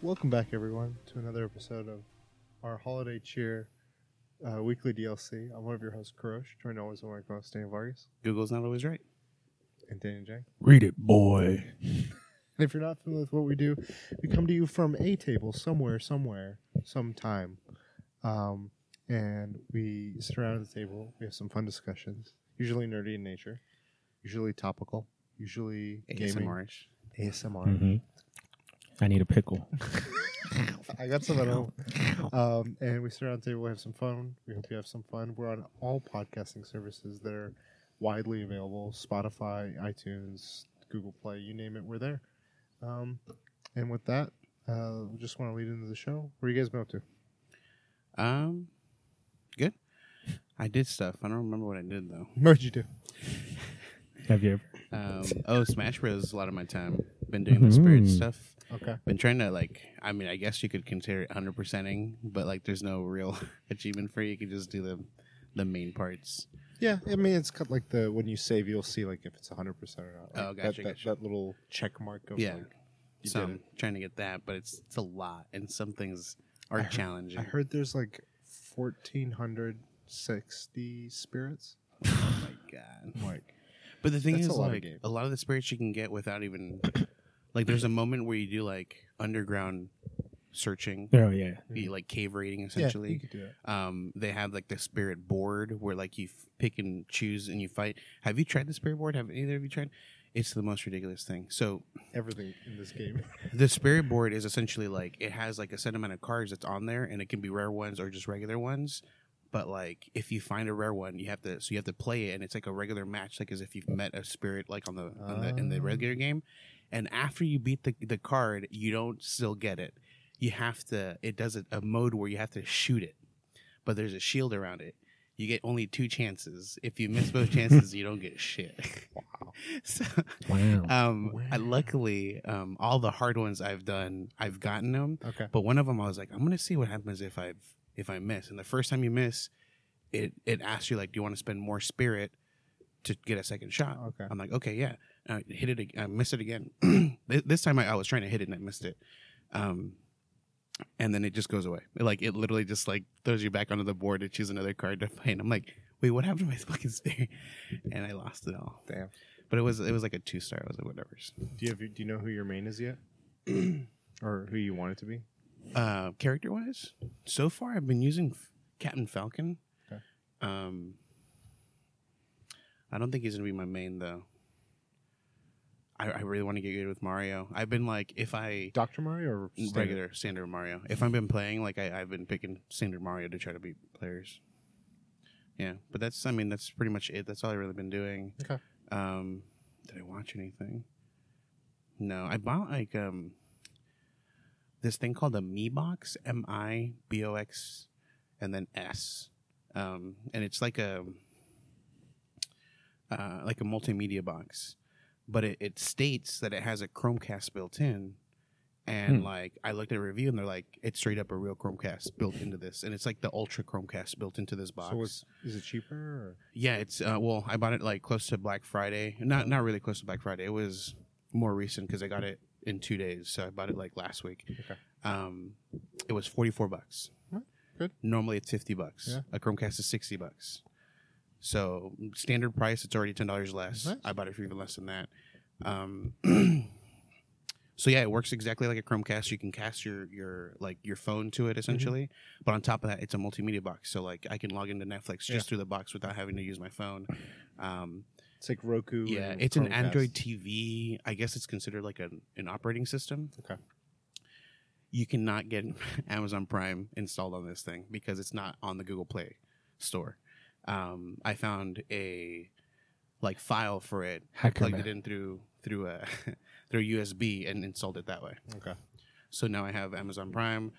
Welcome back, everyone, to another episode of our Holiday Cheer uh, weekly DLC. I'm one of your hosts, Kurosh, joined always by my co-host, Danny Vargas Google's not always right. and Danny Jang. Read it, boy. And if you're not familiar with what we do, we come to you from a table somewhere, somewhere, sometime. Um, and we sit around at the table. We have some fun discussions, usually nerdy in nature, usually topical, usually gaming. ASMR. ASMR. I need a pickle. I got some at home. Um, and we sit around the table, we have some fun. We hope you have some fun. We're on all podcasting services that are widely available Spotify, iTunes, Google Play, you name it, we're there. Um, and with that, uh, we just want to lead into the show. What are you guys been up to? Um, good. I did stuff. I don't remember what I did though. What did you do? Have you ever? Um, oh, Smash Bros. is A lot of my time. Been doing the spirit Mhm. stuff. Okay. Been trying to like. I mean, I guess you could consider it hundred percenting, but like, there's no real achievement for you. You can just do the the main parts. Yeah, I mean, it's cut like the when you save, you'll see like if it's 100% or not. Like Oh, that, gotcha, that, gotcha. that little check mark of Yeah. like, you so did I'm it. trying to get that, but it's it's a lot, and some things are I heard- challenging. I heard there's like 1,460 spirits. oh my god. Like, But the thing That's is, a lot of like, game. a lot of the spirits you can get without even, like, there's a moment where you do like underground searching, Oh yeah. you, like cave raiding essentially. yeah, essentially. you could do that. um, they have like the spirit board where like you f- pick and choose and you fight. Have you tried the spirit board? Have either of you tried? It's the most ridiculous thing. So everything in this game. the spirit board is essentially like it has like a set amount of cards that's on there, and it can be rare ones or just regular ones. But like if you find a rare one, you have to so you have to play it, and it's like a regular match, like as if you've met a spirit like on the, on the in the regular game. And after you beat the the card, you don't still get it. You have to. It does a, a mode where you have to shoot it, but there's a shield around it. You get only two chances. If you miss both chances, you don't get shit. Wow. so, Wow. um, I luckily, um, all the hard ones I've done, I've gotten them. Okay. But one of them, I was like, I'm gonna see what happens if I if I miss. And the first time you miss, it it asks you like, do you want to spend more spirit to get a second shot? Okay. I'm like, okay, yeah. I hit it. I missed it again. This time I, I was trying to hit it and I missed it. Um, and then it just goes away. Like it literally just like throws you back onto the board to choose another card to fight. And I'm like, wait, what happened to my fucking spirit? And I lost it all. Damn. But it was it was like a two star. I was like, whatever. Do you have? Do you know who your main is yet, or who you want it to be? Uh, character wise, so far I've been using F- Captain Falcon. Okay. Um, I don't think he's gonna be my main though. I, I really want to get good with Mario. I've been like, if I Doctor Mario or standard? regular standard Mario, if I've been playing, like I, I've been picking standard Mario to try to beat players. Yeah, but that's I mean that's pretty much it. That's all I've really been doing. Okay. Um, did I watch anything? No, I bought like um this thing called a Mi Box, M I B O X, and then S, um, and it's like a uh, like a multimedia box, but it, it states that it has a Chromecast built in. And Hmm. like I looked at a review and they're like, it's straight up a real Chromecast built into this, and it's like the Ultra Chromecast built into this box. So it's, is it cheaper? Or? Yeah, it's uh, well, I bought it like close to Black Friday. Not not really close to Black Friday. It was more recent because I got it in two days. So I bought it like last week. Okay. Um, it was forty four bucks. Good. Normally it's fifty bucks. Yeah. A Chromecast is sixty bucks. So standard price, it's already ten dollars less. Nice. I bought it for even less than that. Um, so yeah, it works exactly like a Chromecast. You can cast your your like your phone to it Mm-hmm. essentially, but on top of that, it's a multimedia box. So like I can log into Netflix just Yeah. through the box without having to use my phone. Um, It's like Roku. yeah, it's an Android TV. I guess it's considered like an, an operating system. Okay. You cannot get Amazon Prime installed on this thing because it's not on the Google Play store. Um, I found a like file for it, Hacker plugged man. it in through through a through USB and installed it that way. Okay. So now I have Amazon Prime,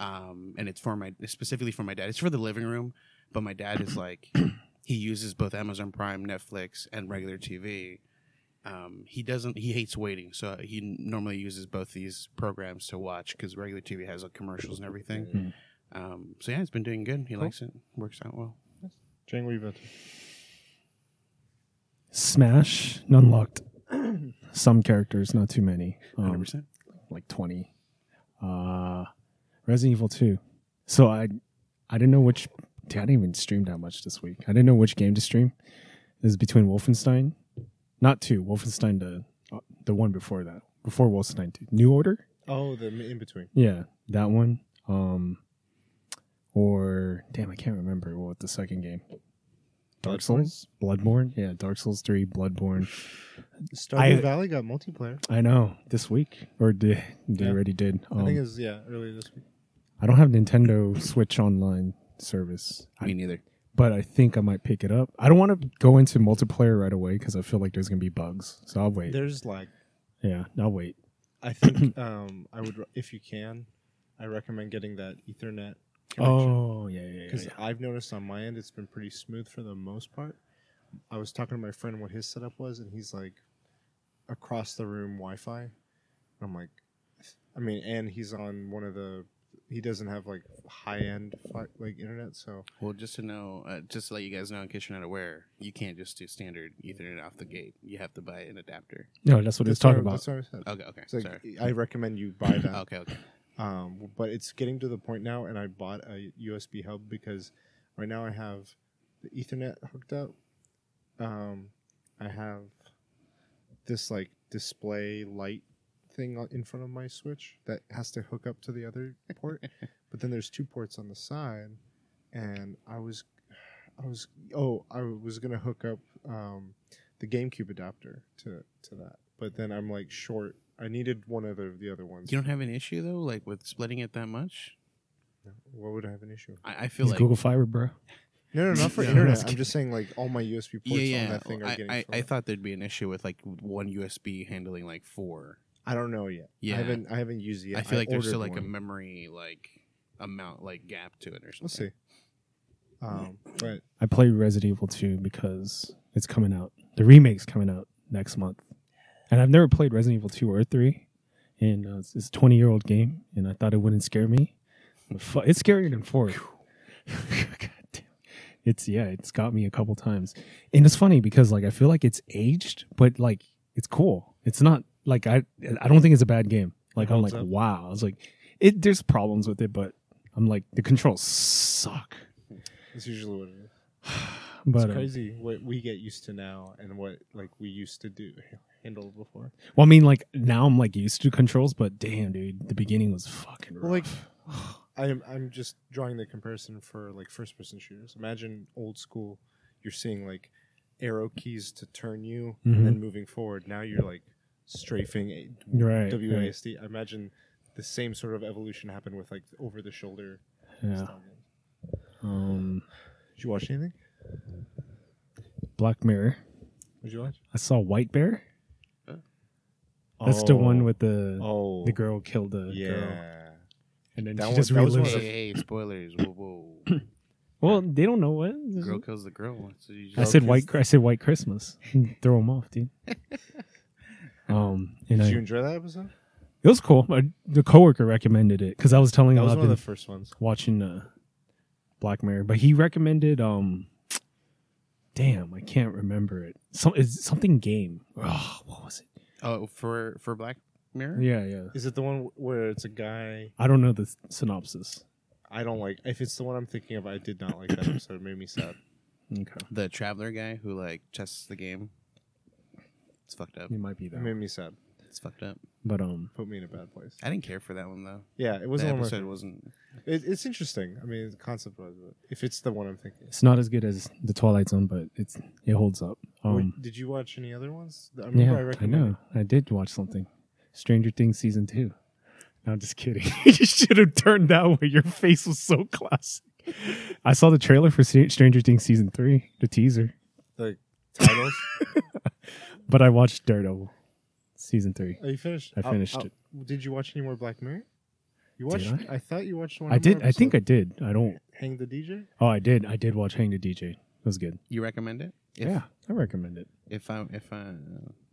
um, and it's for my it's specifically for my dad. It's for the living room, but my dad is like he uses both Amazon Prime, Netflix, and regular TV. Um, he doesn't. He hates waiting, so he n- normally uses both these programs to watch because regular TV has like commercials and everything. Mhm. Um, so yeah, it's been doing good. He Cool. likes it. Works out well. Jane, what have you been? Smash, unlocked. Some characters, not too many. Hundred Um, percent. like 20. Uh, Resident Evil Two. So I, I didn't know which. I didn't even stream that much this week. I didn't know which game to stream. It was between Wolfenstein, not two. Wolfenstein the uh, the one before that, before Wolfenstein Two. New Order. Oh, the in between. Yeah, that one. Um, or damn, I can't remember what the second game. Dark Bloodborne? Souls, Bloodborne. Yeah, Dark Souls Three, Bloodborne. Stardew I- Valley got multiplayer. I know this week, or did they Yeah. already did? Um, I think it's yeah, earlier this week. I don't have Nintendo Switch Online service, I- Me neither. but I think I might pick it up. I don't want to go into multiplayer right away because I feel like there's gonna be bugs. So I'll wait. There's like yeah, I'll wait. I think um I would if you can, I recommend getting that Ethernet connection. Oh yeah, yeah, yeah. because yeah. I've noticed on my end it's been pretty smooth for the most part. I was talking to my friend what his setup was, and he's like across the room Wi-Fi. I'm like, I mean, and he's on one of the. He doesn't have like high end like internet, so Well, just to know, uh, just to let you guys know, in case you're not aware, you can't just do standard Ethernet off the gate. You have to buy an adapter. No, that's what it's that's what, talking I- about. That's what I said. Okay, okay, like, sorry. I recommend you buy that. Okay, okay. Um, but it's getting to the point now, and I bought a USB hub because right now I have the Ethernet hooked up. Um, I have this like display light thing in front of my switch that has to hook up to the other port, but then there's two ports on the side, and I was, I was oh I was gonna hook up um, the GameCube adapter to to that, but then I'm like short. I needed one of the the other ones. You don't have an issue though, like with splitting it that much. What would I have an issue? I, I feel It's like Google Fiber, bro. No, no, not for No, internet. that's I'm just saying, like all my USB ports yeah, yeah. on that thing are I, getting. I, I full. thought there'd be an issue with like one USB handling like four. I don't know yet. Yeah. I haven't. I haven't used it yet. I feel like there's still ordered like a one. memory like amount like gap to it or something. We'll see. Um, but I played Resident Evil 2 because it's coming out. The remake's coming out next month. And I've never played Resident Evil 2 or 3. And uh, it's, it's a 20 year old game. And I thought it wouldn't scare me. But fu- it's scarier than 4. God damn. It's, yeah, it's got me a couple times. And it's funny because, like, I feel like it's aged, but, like, it's cool. It's not, like, I, I don't think it's a bad game. Like, I'm like, up? wow. I was like, it, there's problems with it, but I'm like, the controls suck. it's usually what it is. But, It's uh, crazy what we get used to now and what like we used to do handle before. Well, I mean, like now I'm like used to controls, but damn, dude, the beginning was fucking rough. Like I'm I'm just drawing the comparison for like first person shooters. Imagine old school. You're seeing like arrow keys to turn you Mhm. and then moving forward. Now you're like strafing a right, right. WASD. I imagine the same sort of evolution happened with like over the shoulder. Yeah. Um, Did you watch anything? Black Mirror. What did you watch? I saw White Bear. That's the one with the oh the girl killed the yeah. girl, and then That she one- just that was relives of Hey, hey, spoilers! Whoa, whoa. Well, they don't know what. girl kills the girl. So you I said white. kissed- I said White Christmas. Throw them off, dude. um, and Did I, you enjoy that episode? it was cool. I, the coworker recommended it because I was telling That him was I've one of the first ones. watching uh, Black Mirror, but he recommended um damn, I can't remember it. Some it's something game. Oh, what was it? Oh, for for Black Mirror. Yeah, yeah. Is it the one where it's a guy? I don't know the s- synopsis. I don't like. If it's the one I'm thinking of, I did not like that episode. It made me sad. Okay, The traveler guy who like tests the game. It's fucked up. it might be It that. made me sad. It's fucked up. But um, Put me in a bad place. I didn't care for that one though. Yeah, it wasn't one of my episode favorites. wasn't. It, it's interesting. I mean, the concept was, but if it's the one I'm thinking. it's not as good as the Twilight Zone, but it's it holds up. Um, Wait, did you watch any other ones? I yeah, remember I I, recommended. know. I did watch something. Stranger Things season two. No, I'm just kidding. you should have turned that way. Your face was so classic. I saw the trailer for Stra- Stranger Things season three, the teaser. The titles. But I watched Daredevil season three. Are you finished? I Uh, finished uh, it. Did you watch any more Black Mirror? You Did watched? I? thought you watched one. I did. I think I did. I don't. Hang the DJ. Oh, I did. I did watch Hang the DJ. It was good. You recommend it? If, yeah, I recommend it. If I if I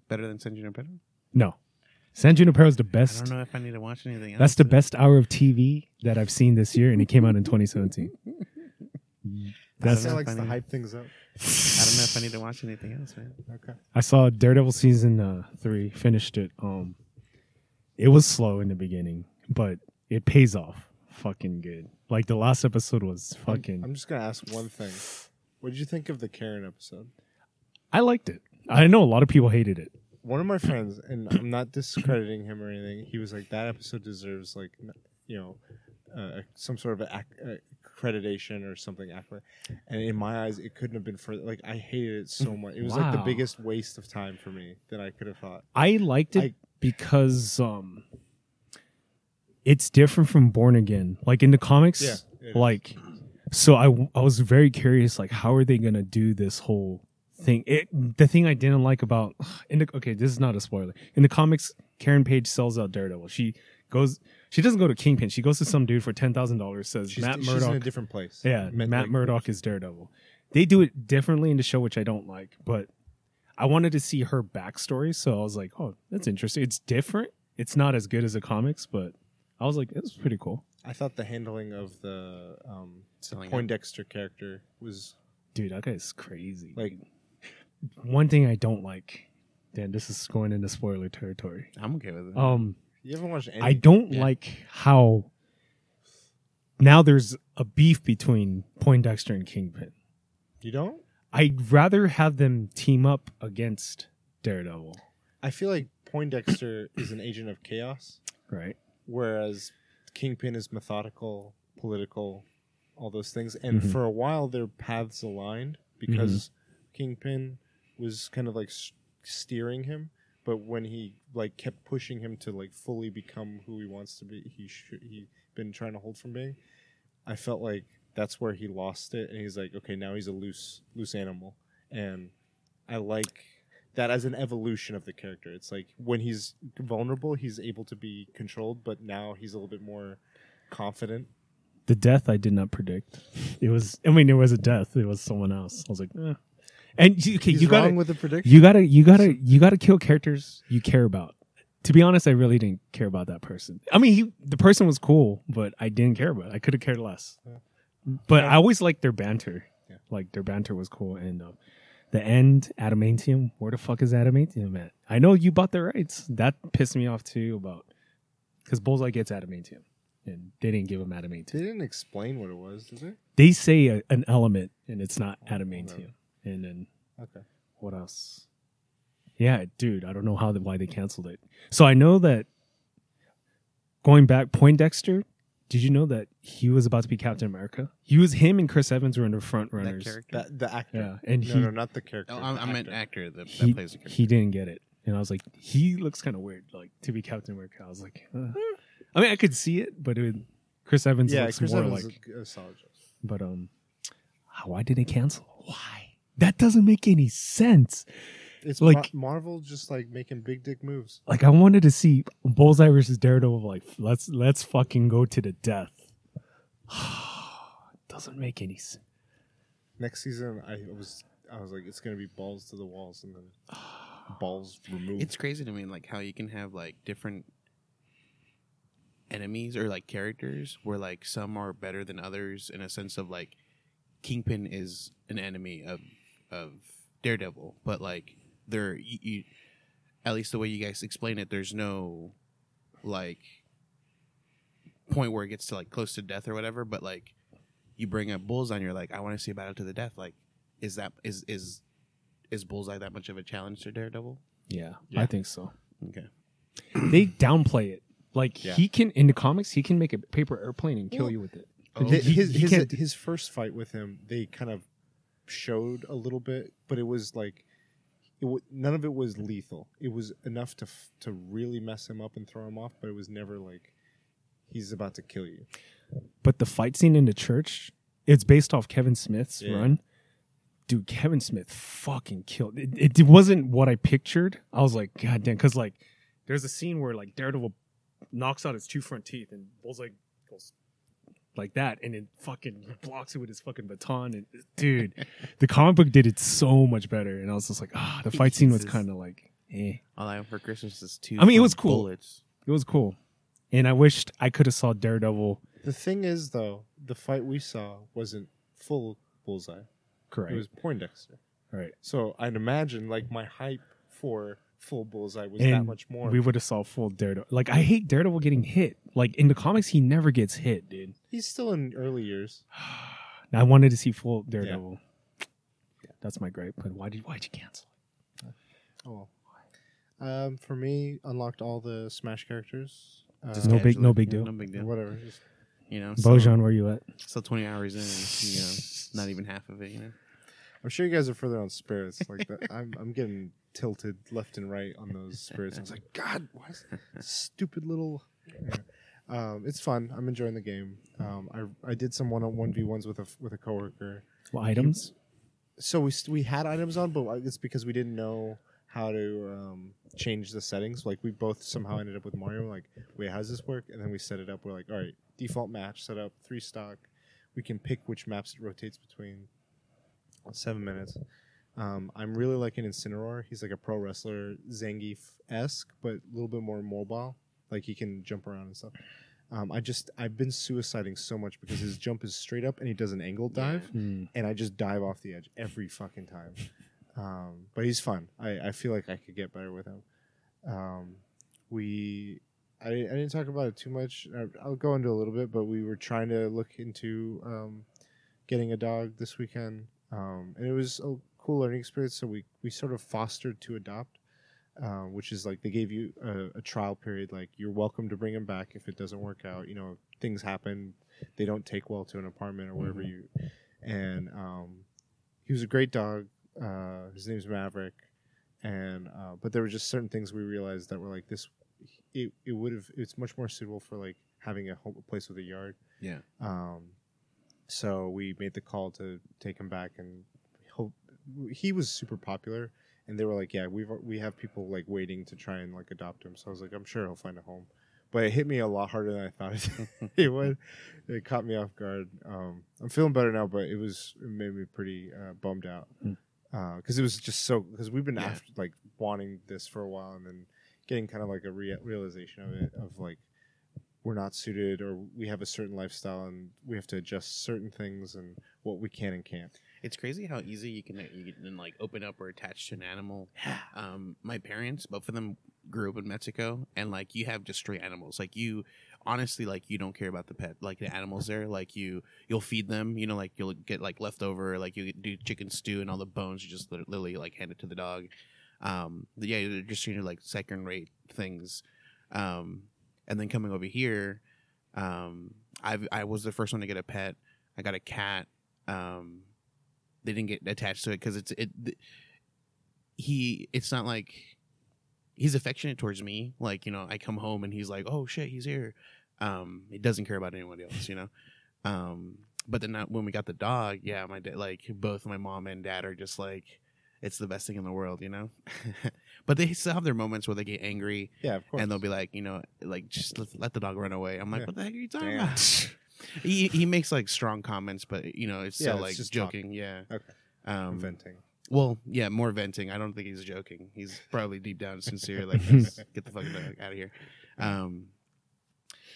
better than San Junipero? No, San Junipero is the best. I best. don't know if I need to watch anything else. That's the best hour of TV that I've seen this year, and it came out in 2017. That's I That know likes if I to hype things up. I don't know if I need to watch anything else, man. Okay. I saw Daredevil season uh, three. Finished it. Um, it was slow in the beginning, but it pays off fucking good. Like the last episode was I'm- fucking. I'm, just gonna ask one thing. What did you think of the Karen episode? I liked it. I know a lot of people hated it. One of my friends, and I'm not discrediting him or anything. He was like, "That episode deserves like, you know, uh, some sort of ac- uh, accreditation or something." accolade." And in my eyes, it couldn't have been further. Like, I hated it so much. It was like the biggest waste of time for me that I could have thought. I liked it I- because um, it's different from Born Again. Like in the comics, Yeah, it is. like so I I was very curious like how are they gonna do this whole thing? It the thing I didn't like about in the okay this is not a spoiler in the comics Karen Page sells out Daredevil. She goes she doesn't go to Kingpin. She goes to some dude for ten thousand dollars. Says She's, Matt she's in a different place. Yeah, Meant, Matt like, Murdock is Daredevil. They do it differently in the show, which I don't like, but I wanted to see her backstory, so I was like, "Oh, that's interesting. It's different. It's not as good as the comics, but I was like, it was pretty cool, I thought the handling of the um, Selling. Poindexter character was dude. That guy's crazy. like one thing I don't like. Dan, this is going into spoiler territory. I'm okay with it. Um, you haven't watched any. I don't Yeah. like how now there's a beef between Poindexter and Kingpin. You don't. I'd rather have them team up against Daredevil, I feel like Poindexter is an agent of chaos, right? whereas Kingpin is methodical, political, all those things. And Mhm. for a while, their paths aligned because Kingpin was kind of like s- steering him. But when he like kept pushing him to like fully become who he wants to be, he should he been trying to hold from being. I felt like that's where he lost it, and he's like, okay, now he's a loose loose animal, and I like that as an evolution of the character. It's like when he's vulnerable, he's able to be controlled, but now he's a little bit more confident. The death I did not predict. It was. I mean, it was a death. It was someone else. I was like, eh. And you, okay, he's you gotta, with the prediction. you gotta, you gotta, you gotta kill characters you care about. To be honest, I really didn't care about that person. I mean, he, the person was cool, but I didn't care about. it. I could have cared less. Yeah. But Yeah. I always liked their banter. Yeah. Like their banter was cool, and uh, the end, adamantium. Where the fuck is adamantium at? I know you bought the rights. That pissed me off too. About because Bullseye gets adamantium, and they didn't give him adamantium. They didn't explain what it was, did they? They say a, an element, and it's not Oh, adamantium. Whatever. And then Okay. what else? Yeah, dude, I don't know how the, why they canceled it. So I know that going back, Poindexter. Did you know that he was about to be Captain America? He was him and Chris Evans were in the front that runners. character. That the actor. Yeah, and no, he no, not the character. oh, I, the I meant actor. actor that, he, plays the character. he didn't get it, and I was like, he looks kind of weird, like to be Captain America. I was like, uh. I mean, I could see it, but it would, Chris Evans Yeah, looks Chris more Evans like. is a, a solid choice. But um, why did they cancel? Why? That doesn't make any sense. It's Like- like Marvel just like making big dick moves. Like I wanted to see Bullseye versus Daredevil. Like let's let's fucking go to the death. doesn't make any sense. Next season, I was I was like, it's gonna be balls to the walls, and then balls removed. It's crazy to me, like how you can have like different enemies or like characters where like some are better than others in a sense of like Kingpin is an enemy of of Daredevil, but like there, you, you, at least the way you guys explain it, there's no like point where it gets to like close to death or whatever. But like you bring up Bullseye, and you're like, I want to see a battle to the death. Like, is that is is is Bullseye that much of a challenge to Daredevil? Yeah, Yeah. I think so. Okay. they downplay it. Like Yeah. he can in the comics, he can make a paper airplane and kill Well, you with it. Oh, Th- He- his he his, his first fight with him, they kind of showed a little bit, but it was like it w- none of it was lethal. It was enough to f- to really mess him up and throw him off, but it was never like he's about to kill you. But the fight scene in the church, it's based off Kevin Smith's Yeah. run. Dude, Kevin Smith fucking killed it, it. wasn't what I pictured. I was like, God damn, because like there's a scene where like Daredevil knocks out his two front teeth and Bullseye goes like that, and it fucking blocks it with his fucking baton. And dude, the comic book did it so much better. And I was just like, ah, the fight scene was kind of like, eh. All I have for Christmas is two. I mean, it was cool. Bullets. It was cool, and I wished I could have saw Daredevil. The thing is, though, the fight we saw wasn't full bullseye. Correct. It was Poindexter. right. So I'd imagine like my hype for full bullseye was that much more. We would have saw full Daredevil. Like I hate Daredevil getting hit. Like in the comics, he never gets hit, dude. He's still in early years. I wanted to see full Daredevil. Yeah, That's my gripe. But why did why'd you cancel? It? Oh, well. Um, for me, unlocked all the Smash characters. Uh, Just no big- no casually, big yeah, deal. No big deal. Whatever. Just, You know, so, Bojan, where you at? still 20 hours in, and, you know, not even half of it. You know, I'm sure you guys are further on spirits. Like that. I'm, I'm getting tilted left and right on those spirits. I was like, God, why is this stupid little? Yeah. Um, it's fun. I'm enjoying the game. Um, I I did some one on one v ones with a with a coworker. Well, items. So we st- we had items on, but it's because we didn't know how to um, change the settings. Like we both somehow ended up with Mario. Like, wait, how does this work? And then we set it up. We're like, all right, default match set up, three stock. We can pick which maps it rotates between. Seven minutes. Um, I'm really liking Incineroar. He's like a pro wrestler, Zangief esque, but a little bit more mobile. Like he can jump around and stuff. Um, I just I've been suiciding so much because his jump is straight up and he does an angle dive Hmm. and I just dive off the edge every fucking time. Um, but he's fun. I, I feel like I could get better with him. Um, we, I, I didn't talk about it too much. I, I'll go into a little bit, but we were trying to look into um, getting a dog this weekend, um, and it was a cool learning experience. So we we sort of fostered to adopt. Uh, which is like they gave you a, a trial period. Like you're welcome to bring him back if it doesn't work out. You know, things happen. They don't take well to an apartment or wherever you. And um, he was a great dog. Uh, his name's Maverick, and uh, but there were just certain things we realized that were like this. It it would have it's much more suitable for like having a, home, a place with a yard. Yeah. Um, so we made the call to take him back, and hope he was super popular. And they were like, "Yeah, we've we have people like waiting to try and like adopt him." So I was like, "I'm sure he'll find a home." But it hit me a lot harder than I thought it, would. It caught me off guard. Um, I'm feeling better now, but it was it made me pretty uh, bummed out Hmm. because it was just so because we've been Yeah. after, like wanting this for a while and then getting kind of like a rea- realization of it of like we're not suited or we have a certain lifestyle and we have to adjust certain things and what we can and can't. It's crazy how easy you can you can like open up or attach to an animal. Um, my parents, both of them grew up in Mexico, and like you have just stray animals. Like you, honestly, like you don't care about the pet, like the animals there. Like you, you'll feed them. You know, like you'll get like leftover, like you do chicken stew and all the bones. You just literally like hand it to the dog. Um, yeah, they're just you know like second rate things. Um, and then coming over here, um, I I was the first one to get a pet. I got a cat. Um, they didn't get attached to it because it's it. th- he, it's not like he's affectionate towards me. Like you know, I come home and he's like, "Oh shit, he's here." Um, he doesn't care about anybody else, you know. Um, but then that, when we got the dog, yeah, my dad, like both my mom and dad are just like, it's the best thing in the world, you know. but they still have their moments where they get angry Yeah, of course. and they'll be like, you know, like just let, let the dog run away. I'm like, Yeah. what the heck are you talking Damn. about? he he makes like strong comments, but you know, it's Yeah, still it's like just joking. Yeah. Okay. Um, venting. well, yeah, more venting. I don't think he's joking. He's probably deep down sincere. Like, get the fuck out of here. Um,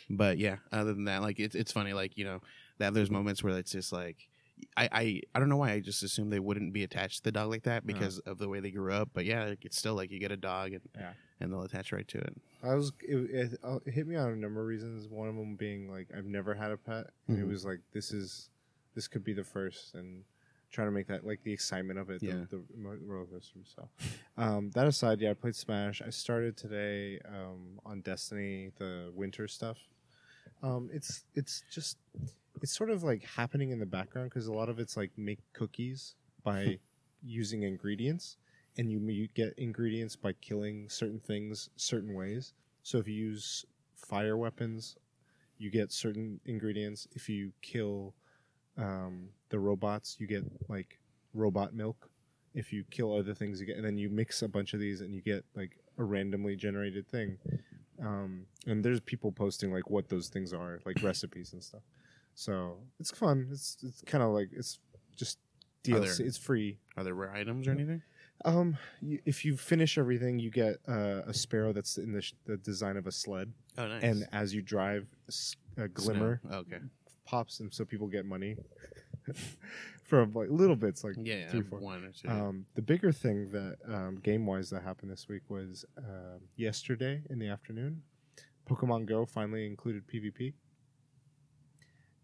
but yeah, other than that, like it's it's funny. Like you know, that there's moments where it's just like. I, I, I don't know why I just assumed they wouldn't be attached to the dog like that because of the way they grew up. But yeah, it's still like you get a dog and Yeah. and they'll attach right to it. I was it, it, uh, it hit me on a number of reasons. One of them being like I've never had a pet, and it Mhm. was like this is this could be the first, and trying to make that like the excitement of it, Yeah. the, the emo- roller coaster. So um, that aside, yeah, I played Smash. I started today um, on Destiny, the winter stuff. Um, it's it's just it's sort of like happening in the background because a lot of it's like make cookies by using ingredients and you, you get ingredients by killing certain things certain ways. So if you use fire weapons, you get certain ingredients. If you kill um, the robots, you get like robot milk. If you kill other things, you get, and then you mix a bunch of these, and you get like a randomly generated thing. Um, and there's people posting like what those things are, like recipes and stuff. So it's fun. It's it's kind of like it's just DLC. there- It's free. Are there rare items or anything? Um, you, if you finish everything, you get uh, a sparrow that's in the, sh- the design of a sled, Oh, nice. and as you drive, s- a glimmer Snow. Okay. pops, and so people get money. from like little bits like Yeah, three, four. one or two. Um, the bigger thing that um, game wise that happened this week was um yesterday in the afternoon, Pokemon Go finally included PvP.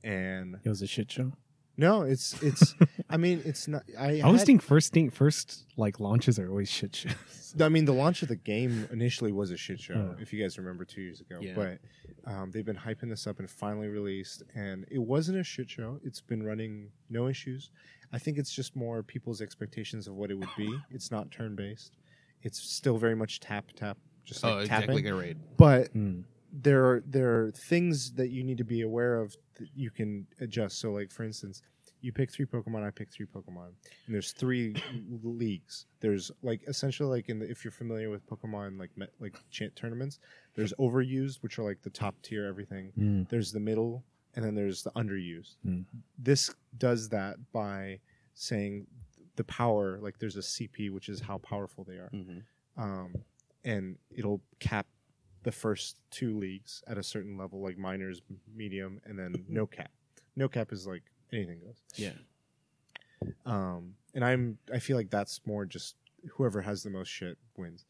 And It was a shit show. No, it's it's. I mean, it's not. I, I always had- think first thing first like launches are always shit shows. I mean, the launch of the game initially was a shit show, Oh. if you guys remember two years ago. Yeah. But um, they've been hyping this up and finally released, and it wasn't a shit show. It's been running no issues. I think it's just more people's expectations of what it would be. It's not turn based. It's still very much tap tap, just like oh, tapping. exactly like a raid. But Hmm. There are there are things that you need to be aware of that you can adjust. So, like for instance, you pick three Pokemon, I pick three Pokemon, and there's three leagues. There's like essentially like in the, if you're familiar with Pokemon like me, like chant tournaments, there's overused, which are like the top tier everything. Hmm. There's the middle, and then there's the underused. Mm. This does that by saying the power. Like there's a CP, which is how powerful they are hmm um, and it'll cap the first two leagues at a certain level, like minors, medium, and then no cap. No cap is like anything goes. Yeah. Um, and I'm I feel like that's more just whoever has the most shit wins.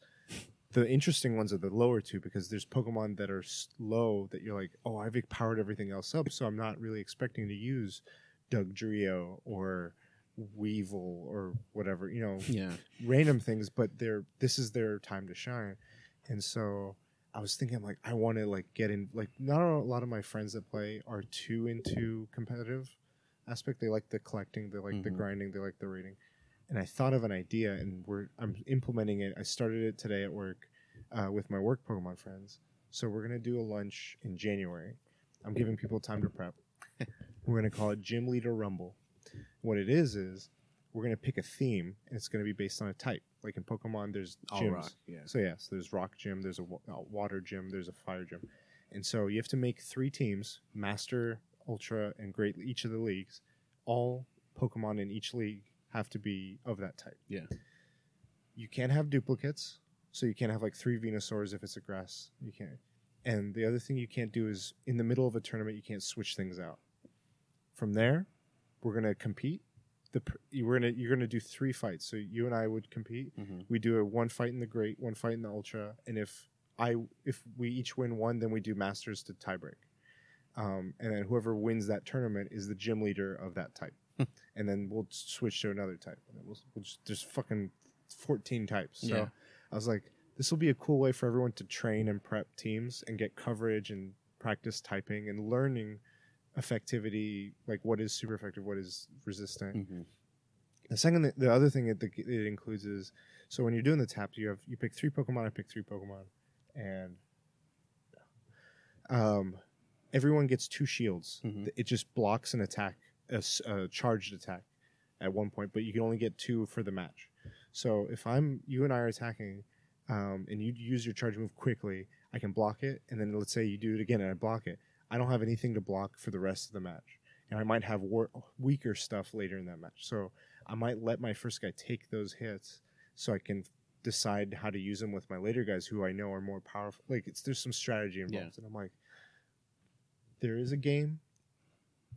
The interesting ones are the lower two because there's Pokemon that are slow that you're like, oh, I've powered everything else up, so I'm not really expecting to use Dugtrio or Weedle or whatever, you know, Yeah. random things, but they're this is their time to shine. And so I was thinking like I want to like get in like not a lot of my friends that play are too into competitive aspect. They like the collecting, they like the Mhm. grinding, they like the rating. And I thought of an idea and we're I'm implementing it. I started it today at work uh, with my work Pokemon friends. So we're gonna do a lunch in January. I'm giving people time to prep. we're gonna call it Gym Leader Rumble. What it is is we're gonna pick a theme and it's gonna be based on a type. Like in Pokemon, there's All gyms. rock. Yeah. So yes, there's rock gym, there's a wa- uh, water gym, there's a fire gym, and so you have to make three teams: master, ultra, and great. Each of the leagues, all Pokemon in each league have to be of that type. Yeah. You can't have duplicates, so you can't have like three Venusaurs if it's a grass. You can't. And the other thing you can't do is in the middle of a tournament, you can't switch things out. From there, we're gonna compete. The you- we're gonna you're gonna do three fights. So you and I would compete. Hmm we do a one fight in the great, one fight in the ultra, and if I if we each win one, then we do masters to tiebreak, um, and then whoever wins that tournament is the gym leader of that type, and then we'll switch to another type, and we'll, we'll just, there's fucking fourteen types. So Yeah. I was like, this will be a cool way for everyone to train and prep teams and get coverage and practice typing and learning effectivity, like what is super effective, what is resistant. hmm The second, the other thing it, it includes is so when you're doing the tap, you have you pick three Pokemon. I pick three Pokemon, and um, everyone gets two shields. Mhm. It just blocks an attack, a charged attack, at one point, but you can only get two for the match. So if I'm you and I are attacking, um, and you use your charge move quickly, I can block it, and then let's say you do it again and I block it. I don't have anything to block for the rest of the match, and I might have wor- weaker stuff later in that match. So I might let my first guy take those hits so I can decide how to use them with my later guys who I know are more powerful. Like it's there's some strategy involved, and I'm like, there is a game,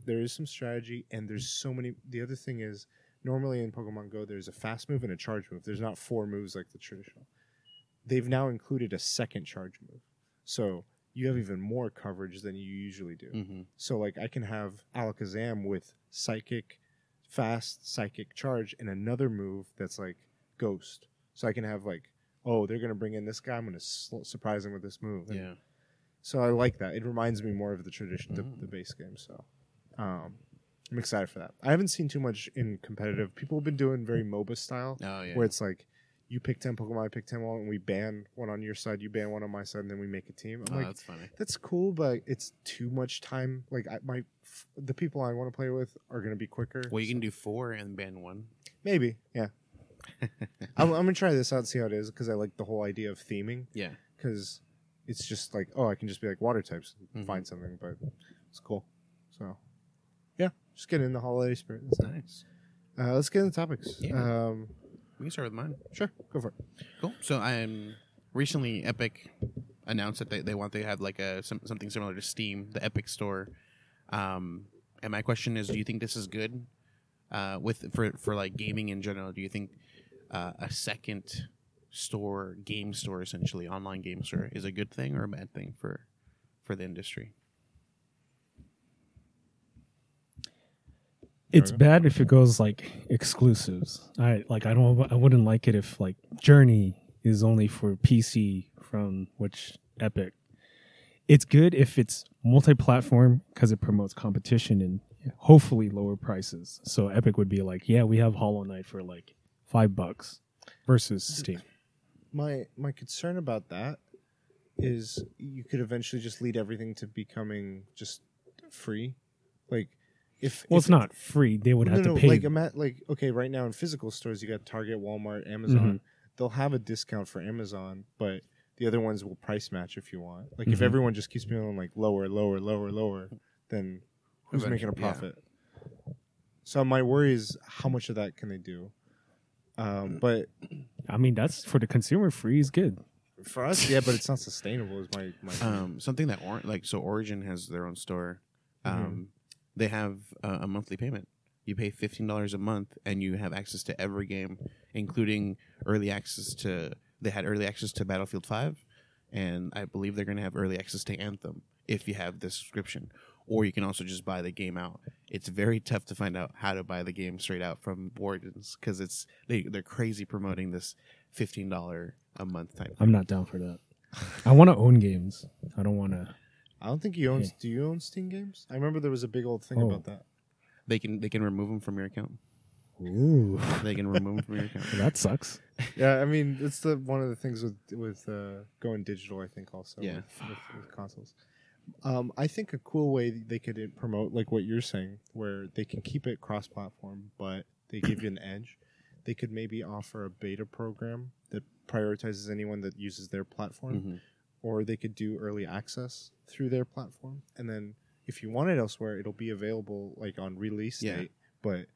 there is some strategy, and there's so many. The other thing is normally in Pokemon Go there's a fast move and a charge move. There's not four moves like the traditional. They've now included a second charge move, so you have even more coverage than you usually do. hmm So like I can have Alakazam with psychic, fast psychic charge and another move that's like ghost. So I can have like, oh, they're gonna bring in this guy. I'm gonna sl- surprise him with this move. And Yeah. So I like that. It reminds me more of the tradition, the, Mm. the base game. So um, I'm excited for that. I haven't seen too much in competitive. People have been doing very MOBA style, Oh yeah. where it's like. You pick ten Pokemon, I pick ten one, and we ban one on your side. You ban one on my side, and then we make a team. I'm oh, like, that's funny. that's cool, but it's too much time. Like I, my, f- the people I want to play with are going to be quicker. Well, you so- can do four and ban one. maybe, yeah. I'm, I'm gonna try this out, and see how it is, because I like the whole idea of theming. Yeah. Because it's just like, oh, I can just be like water types, and Mhm. find something, but it's cool. So, yeah, just get in the holiday spirit. That's it. Nice. Uh, let's get into topics. Yeah. Um, We can start with mine. sure, go for it. Cool. So I'm recently Epic announced that they, they want to have like a some, something similar to Steam, the Epic Store. Um, and my question is, do you think this is good? uh, with for for like gaming in general, do you think uh, a second store, game store, essentially online game store, is a good thing or a bad thing for for the industry? It's bad if it goes like exclusives. I like I don't I wouldn't like it if like Journey is only for PC from which Epic. It's good if it's multi-platform because it promotes competition and hopefully lower prices. So Epic would be like, yeah, we have Hollow Knight for like five bucks versus Steam. my my concern about that is you could eventually just lead everything to becoming just free like if Well, if it's not free. They would no, have no, to pay. like ima- like okay right now in physical stores you got target walmart amazon Mhm. they'll have a discount for amazon but the other ones will price match if you want like if Mhm. everyone just keeps going like lower lower lower lower then who's making a Eventually, yeah. profit so my worry is how much of that can they do um, but I mean, that's for the consumer. Free is good. for us yeah but it's not sustainable is my, my Um, something that or- like so Origin has their own store. Um, they have uh, a monthly payment. You pay fifteen dollars a month, and you have access to every game, including early access to. They had early access to Battlefield Five, and I believe they're going to have early access to Anthem if you have this subscription. Or you can also just buy the game out. It's very tough to find out how to buy the game straight out from Origins because it's they they're crazy promoting this fifteen dollar a month type. I'm not down for that. I want to own games. I don't want to. I don't think you own. Yeah. Do you own Steam games? I remember there was a big old thing Oh. about that. They can they can remove them from your account. Ooh, They can remove them from your account. that sucks. Yeah, I mean, it's the one of the things with with uh, going digital. I think also Yeah. with, with, with consoles. Um, I think a cool way they could uh, promote like what you're saying, where they can keep it cross-platform, but they give you an edge. They could maybe offer a beta program that prioritizes anyone that uses their platform, Mhm. Or they could do early access through their platform, and then if you want it elsewhere, it'll be available like on release Yeah. date. But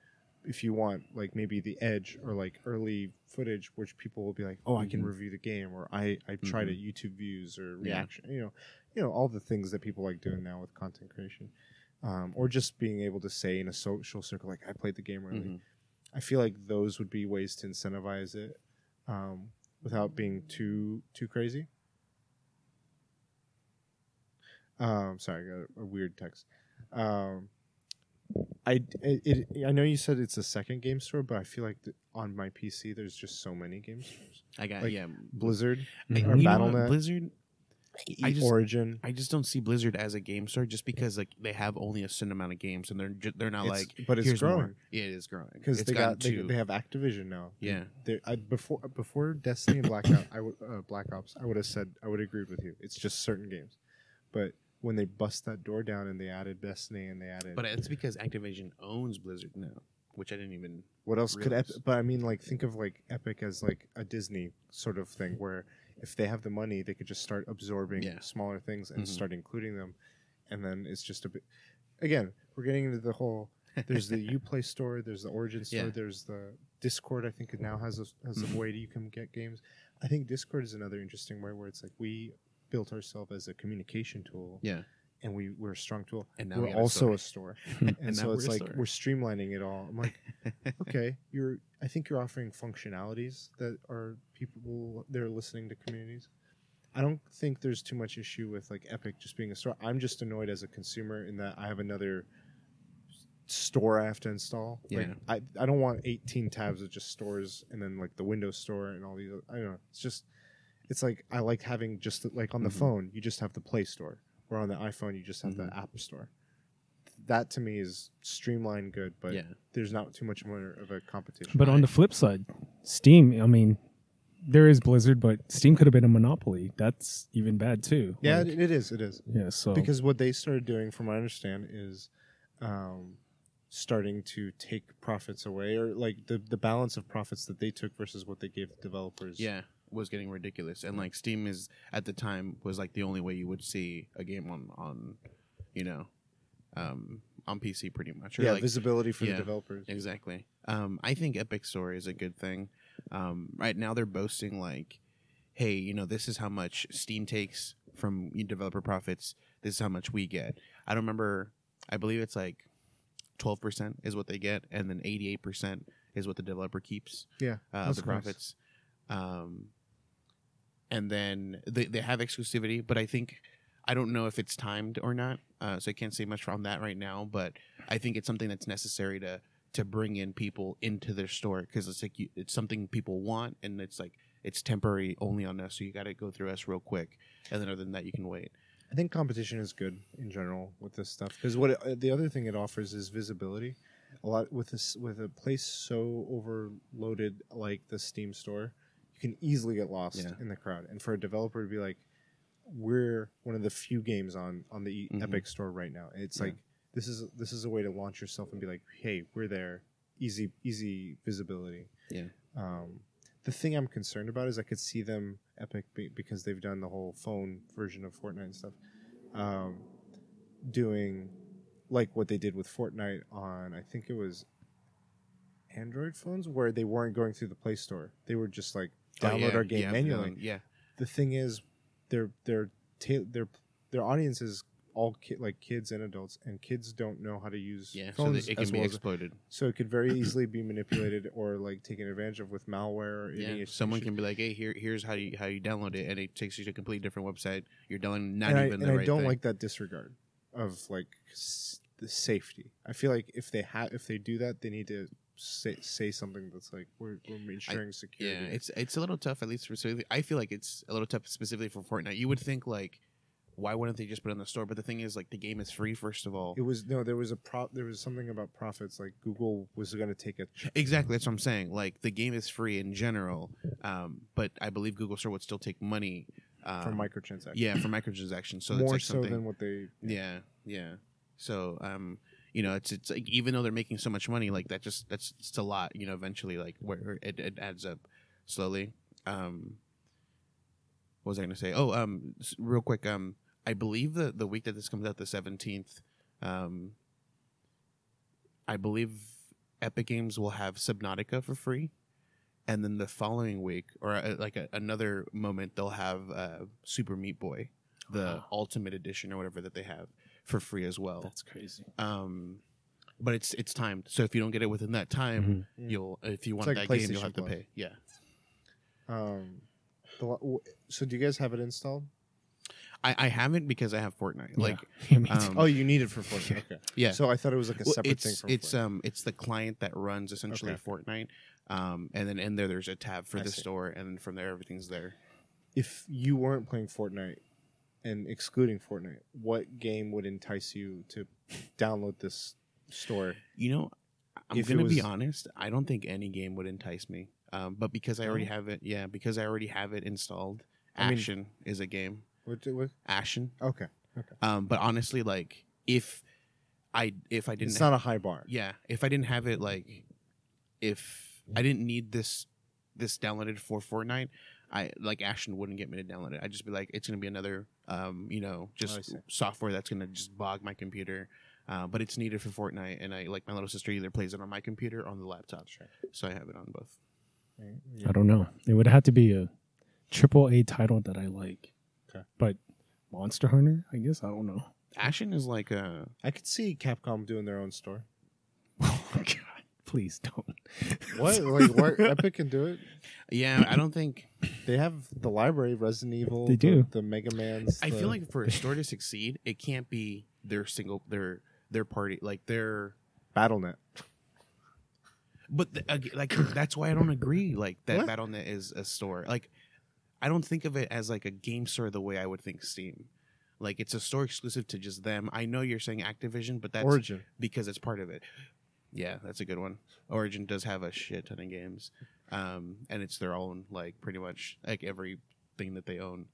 if you want like maybe the edge or like early footage, which people will be like, oh, I can Mhm. review the game, or I I tried it YouTube views or Yeah. reaction, you know, you know all the things that people like doing now with content creation, um, or just being able to say in a social circle like I played the game early. Mhm. I feel like those would be ways to incentivize it um, without being too too crazy. Um, sorry, I got a, a weird text. Um, I it, it, I know you said it's a second game store, but I feel like th- on my PC there's just so many game stores. I got Like, yeah. Blizzard, I, or Battle.net. Blizzard. I just Origin. I just don't see Blizzard as a game store just because like they have only a certain amount of games and they're ju- they're not It's- like but it's growing Yeah, it is growing because they got they, they have Activision now. yeah. I, before before Destiny and Blackout, I would uh, Black Ops. I would have said I would have agreed with you. It's just certain games, but when they bust that door down and they added Destiny and they added, But it's because Activision owns Blizzard now, which I didn't even. what else could? Ep- but I mean, like think of like Epic as like a Disney sort of thing, where if they have the money, they could just start absorbing Yeah. smaller things and Mhm. start including them, and then it's just a bit. Again, we're getting into the whole. There's the UPlay store. There's the Origin store. Yeah. There's the Discord. I think it now has a has a way that you can get games. I think Discord is another interesting way where it's like we built ourselves as a communication tool, Yeah, and we we're a strong tool. and now we're we also a store, and, And so it's we're like we're streamlining it all. I'm like, okay, you're. I think you're offering functionalities that are people they're listening to communities. I don't think there's too much issue with like Epic just being a store. I'm just annoyed as a consumer in that I have another store I have to install. Like, Yeah. I I don't want 18 tabs of just stores and then like the Windows Store and all these. Other, I don't know. It's just it's like I like having just like on the Mhm. phone you just have the Play Store or on the iPhone you just have Mhm. the App Store. That to me is streamlined good, but yeah, there's not too much more of a competition. But on the flip side, Steam. I mean, there is Blizzard, but Steam could have been a monopoly. That's even bad too. yeah, Like, it, it is. It is. yeah. So because what they started doing, from what I understand, is um, starting to take profits away, or like the the balance of profits that they took versus what they gave the developers. yeah, was getting ridiculous, and like Steam is at the time was like the only way you would see a game on on, you know, um, on PC pretty much. Or yeah, like, visibility for yeah. the developers. Exactly. Um, I think Epic Store is a good thing. Um, right now, they're boasting like, "Hey, you know, this is how much Steam takes from developer profits. This is how much we get." I don't remember. I believe it's like twelve percent is what they get, and then eighty eight percent is what the developer keeps Yeah, uh, the nice. profits. Um, and then they they have exclusivity, but I think I don't know if it's timed or not, uh, so I can't say much on that right now. But I think it's something that's necessary to to bring in people into their store because it's like you, it's something people want, and it's like it's temporary only on us, so you got to go through us real quick, and then other than that, you can wait. I think competition is good in general with this stuff because what it, uh, the other thing it offers is visibility. A lot with this with a place so overloaded like the Steam store, you can easily get lost Yeah. in the crowd. And for a developer to be like, "We're one of the few games on on the Mhm. Epic store right now," it's Yeah. like this is this is a way to launch yourself and be like, "Hey, we're there." Easy easy visibility. Yeah. Um, the thing I'm concerned about is I could see them Epic be, because they've done the whole phone version of Fortnite and stuff, um, doing like what they did with Fortnite on I think it was Android phones where they weren't going through the Play Store. They were just like Oh, download Oh, yeah, our game yeah, manually. yeah, The thing is, their their ta- their their audience is all ki- like kids and adults, and kids don't know how to use yeah. So phones that it as can be well as exploited. so it could very easily be manipulated or like taken advantage of with malware. Or Yeah, any someone can be like, "Hey, here, here's how you how you download it," and it takes you to a completely different website. You're downloading not and I, even and the I right don't thing. like that disregard of like s- the safety. I feel like if they have if they do that, they need to say say something that's like we're we're ensuring security. Yeah, it's it's a little tough. At least specifically, I feel like it's a little tough specifically for Fortnite. You would think like, why wouldn't they just put it in the store? But the thing is, like, the game is free. First of all, It was no, there was a pro. There was something about profits. Like Google was going to take a. ch- exactly that's what I'm saying. Like, the game is free in general, um, but I believe Google Store would still take money um, for microtransactions. Yeah, for microtransactions. So it's more like so something. than what they. Yeah, yeah. So, um, you know, it's it's like even though they're making so much money, like that just that's it's a lot. You know, eventually, like where it, it adds up slowly. Um, what was I going to say? Oh, um, real quick. Um, I believe the the week that this comes out, the seventeenth. Um, I believe Epic Games will have Subnautica for free, and then the following week, or uh, like a, another moment, they'll have uh, Super Meat Boy, the Wow. Ultimate Edition or whatever that they have for free as well. That's crazy. Um, but it's it's timed, so if you don't get it within that time, Mhm. Mm. you'll if you want like that game, you'll have to Plus. pay. Yeah, Um, the, so do you guys have it installed? I, I haven't because I have Fortnite. Yeah. Like, Yeah, um, Oh, you need it for Fortnite. Okay. yeah, So I thought it was like a Well, separate it's thing from. it's Fortnite. um it's the client that runs essentially Okay. Fortnite. Um, and then in there, there's a tab for I the see. store, and from there, everything's there. if you weren't playing Fortnite and excluding Fortnite, what game would entice you to download this store? You know, I'm If gonna be honest. I don't think any game would entice me. Um, but because I already have it, yeah, because I already have it installed. I mean- is a game. What, what? Ashen. Okay, Um, but honestly, like if I if I didn't it's not a high bar. yeah if i didn't have it like if i didn't need this this downloaded for fortnite i like Ashen wouldn't get me to download it i'd just be like it's gonna be another um you know Oh, just see. software that's gonna just bog my computer uh, but it's needed for fortnite and i like my little sister either plays it on my computer or on the laptop Sure. so i have it on both I don't know. It would have to be a triple A title that I like. Okay. But Monster Hunter, I guess I don't know. Ashen is like uh I could see Capcom doing their own store. Oh my god! Please don't. What? like, what? Epic can do it. yeah i don't think They have the library, Resident Evil. They do. the, Mega Man's. i the- feel like for a store to succeed it can't be their single their their party like their BattleNet. But the, like that's why I don't agree. Like that What? BattleNet is a store. Like I don't think of it as like a game store the way I would think Steam. Like it's a store exclusive to just them. I know you're saying Activision, but that's Origin. because it's part of it. Yeah, that's a good one. Origin does have a shit ton of games, um, and it's their own. Like pretty much like everything that they own.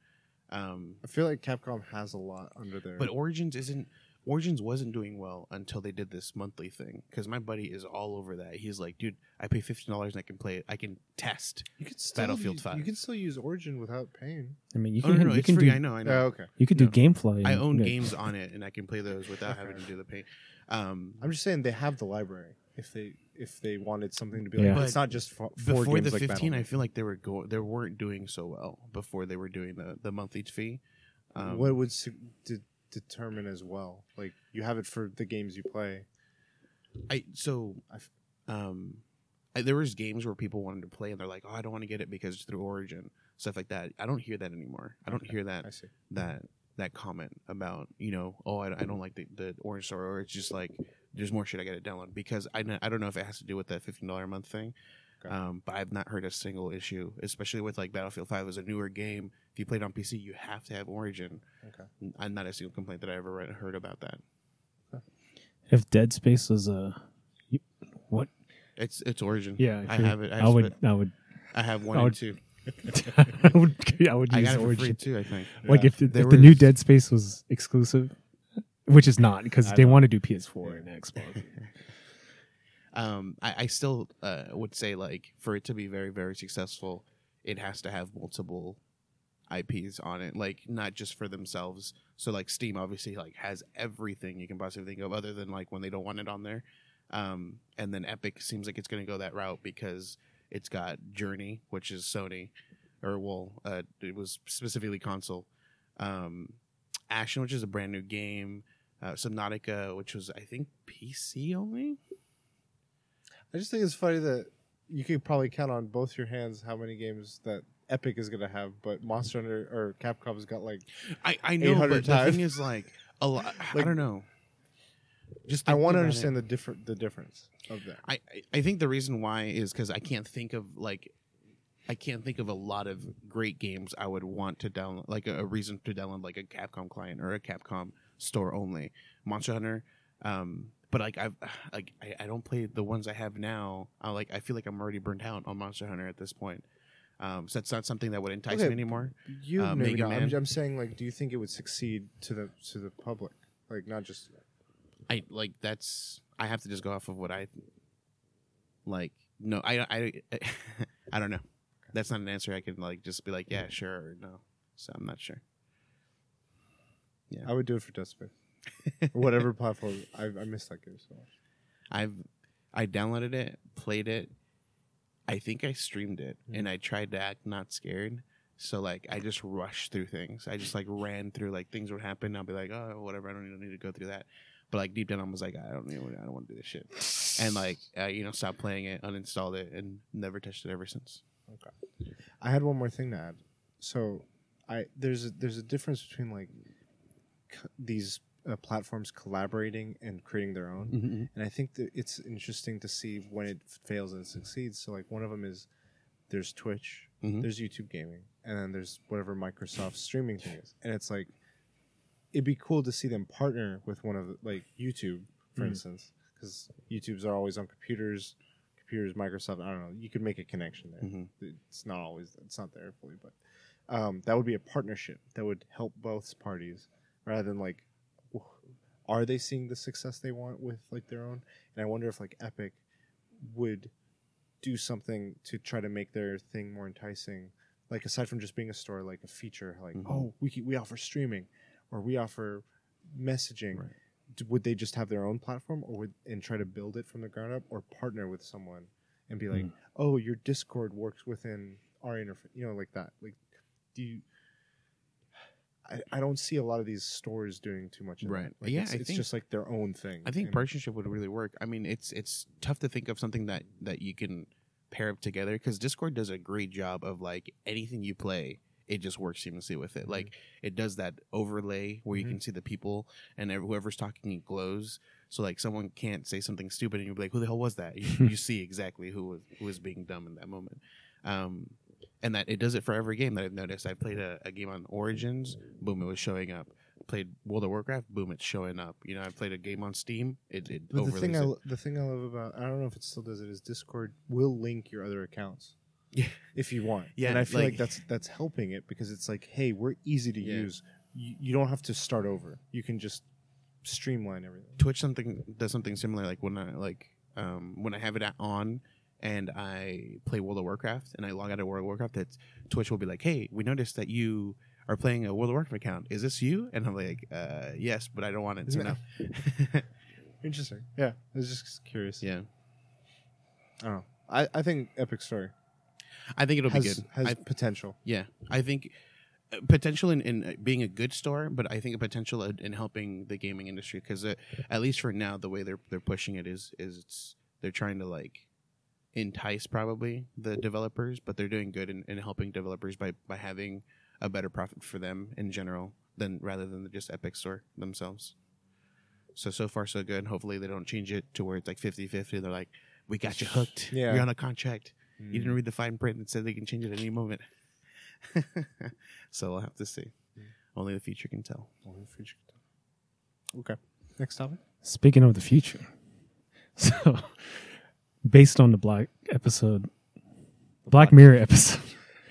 Um, I feel like Capcom has a lot under there. but Origins isn't. Origins wasn't doing well until they did this monthly thing. Because my buddy is all over that. He's like, dude, I pay fifteen dollars and I can play it. I can test. you could still Battlefield use, 5. You can still use Origin without paying. I mean, you oh can no, no, you it's can free. do I know, I know. Oh, okay. you could No. do GameFly. I own yeah. games on it, and I can play those without Okay. having to do the pay. Um, I'm just saying they have the library. If they if they wanted something to be like, Yeah. it's not just for, four before games the like 15, I feel like they were go- they weren't doing so well before they were doing the the monthly fee. Um, what would su- de- determine as well? Like you have it for the games you play. I so I f- um I, there was games where people wanted to play and they're like, oh, I don't want to get it because it's through Origin stuff like that. I don't hear that anymore. I don't Okay. hear that I see. that that comment about you know oh I, I don't like the, the orange store or it's just like there's more shit I got to download because I I don't know if it has to do with that fifteen dollar a month thing, Okay. um, but I've not heard a single issue, especially with like Battlefield Five as a newer game. If you play it on PC, you have to have Origin. Okay. I'm not a single complaint that I ever read, heard about that. If Dead Space was a what? It's it's Origin. Yeah, I have it. I, I would. it. I would. I have one I and two. I would. I would I use got it for free too. I think. Like Yeah. if, the, There if the new was- Dead Space was exclusive, which is not because I they know. want to do PS4 and Xbox. um, I, I still uh, would say like for it to be very very successful, it has to have multiple IPs on it, like not just for themselves. So like Steam obviously like has everything you can possibly think of, other than like when they don't want it on there. Um, and then Epic seems like it's going to go that route because it's got Journey, which is Sony, or well, uh, it was specifically console. Um, Ashen, which is a brand new game. Uh, Subnautica, which was I think PC only. I just think it's funny that you could probably count on both your hands how many games that Epic is gonna have, but Monster Hunter or Capcom's got like I, I know, 800 but the thing is, like, a lot. I don't know. Just I want to understand It, the different the difference of that. I I- think the reason why is because I can't think of like, I can't think of a lot of great games I would want to download, like a, a reason to download like a Capcom client or a Capcom store only. Monster Hunter, um, but like I've like I, I don't play the ones I have now. I like I feel like I'm already burnt out on Monster Hunter at this point. Um, so that's not something that would entice Okay. me anymore. You uh. I'm, I'm saying like, do you think it would succeed to the to the public, like not just I like that's I have to just go off of what I like. No, I I I don't know. That's not an answer I can like just be like yeah sure or no. So I'm not sure. Yeah, I would do it for Dead Space, whatever platform. I I miss that game so much. I've I downloaded it, played it. I think I streamed it, Mhm. and I tried to act not scared. So like I just rushed through things. I just like ran through like things would happen. I'll be like, oh whatever. I don't even need to go through that. But like deep down, I was like, I don't even. I don't want to do this shit. And like uh, you know, stopped playing it, uninstalled it, and never touched it ever since. Okay. I had one more thing to add. So, I there's a, there's a difference between like c- these uh, platforms collaborating and creating their own, and I think that it's interesting to see when it fails and succeeds. So, like one of them is there's Twitch, Mhm. there's YouTube gaming, and then there's whatever Microsoft streaming thing is, and it's like it'd be cool to see them partner with one of the, like YouTube, for Mhm. instance, because YouTubes are always on computers. Computers, Microsoft. I don't know. You could make a connection there Mhm. it's not always it's not there fully but um, that would be a partnership that would help both parties rather than like are they seeing the success they want with like their own and i wonder if like epic would do something to try to make their thing more enticing like aside from just being a store like a feature like Mhm. oh we, we offer streaming or we offer messaging Right. Would they just have their own platform or would and try to build it from the ground up or partner with someone and be like Mm. oh your discord works within our interface you know like that like do you I, I don't see a lot of these stores doing too much Right. Like Yeah, it's, it's think- just like their own thing I think partnership would really work. I mean, it's it's tough to think of something that that you can pair up together because Discord does a great job of like anything you play, it just works seamlessly with it. Like it does that overlay where Mhm. you can see the people and whoever's talking it glows. So like someone can't say something stupid and you'll be like, "Who the hell was that?" You, you see exactly who was who was being dumb in that moment. Um, and that it does it for every game that I've noticed. I played a, a game on Origins, boom, it was showing up. Played World of Warcraft, boom, it's showing up. You know, I played a game on Steam, it, it the thing I it. the thing I love about I don't know if it still does it is Discord will link your other accounts. Yeah. If you want. Yeah, And I feel like, like- that's that's helping it because it's like, hey, we're easy to Yeah. use. You, you don't have to start over. You can just streamline everything. Twitch something does something similar. Like when I like um, when I have it on and I play World of Warcraft and I log out of World of Warcraft, that Twitch will be like, "Hey, we noticed that you are playing a World of Warcraft account. Is this you?" And I'm like, uh, "Yes, but I don't want it." So no. Interesting. Yeah. I was just curious. yeah, I don't know. I, I think Epic Story I think it'll has, be good. has I, potential. yeah, I think uh, potential in, in uh, being a good store, but I think a potential in in helping the gaming industry because uh, at least for now, the way they're they're pushing it is is it's they're trying to like entice probably the developers, but they're doing good in, in helping developers by by having a better profit for them in general than rather than just Epic Store themselves. So so far so good. Hopefully they don't change it to where it's like 50-50. They're like, we got you hooked. Yeah. You're on a contract. You Mm. didn't read the fine print that said they can change it at any moment. so we'll have to see. Mm. Only the future can tell. Only the future can tell. Okay. Next topic. Speaking of the future, so based on the Black episode, Black Mirror episode,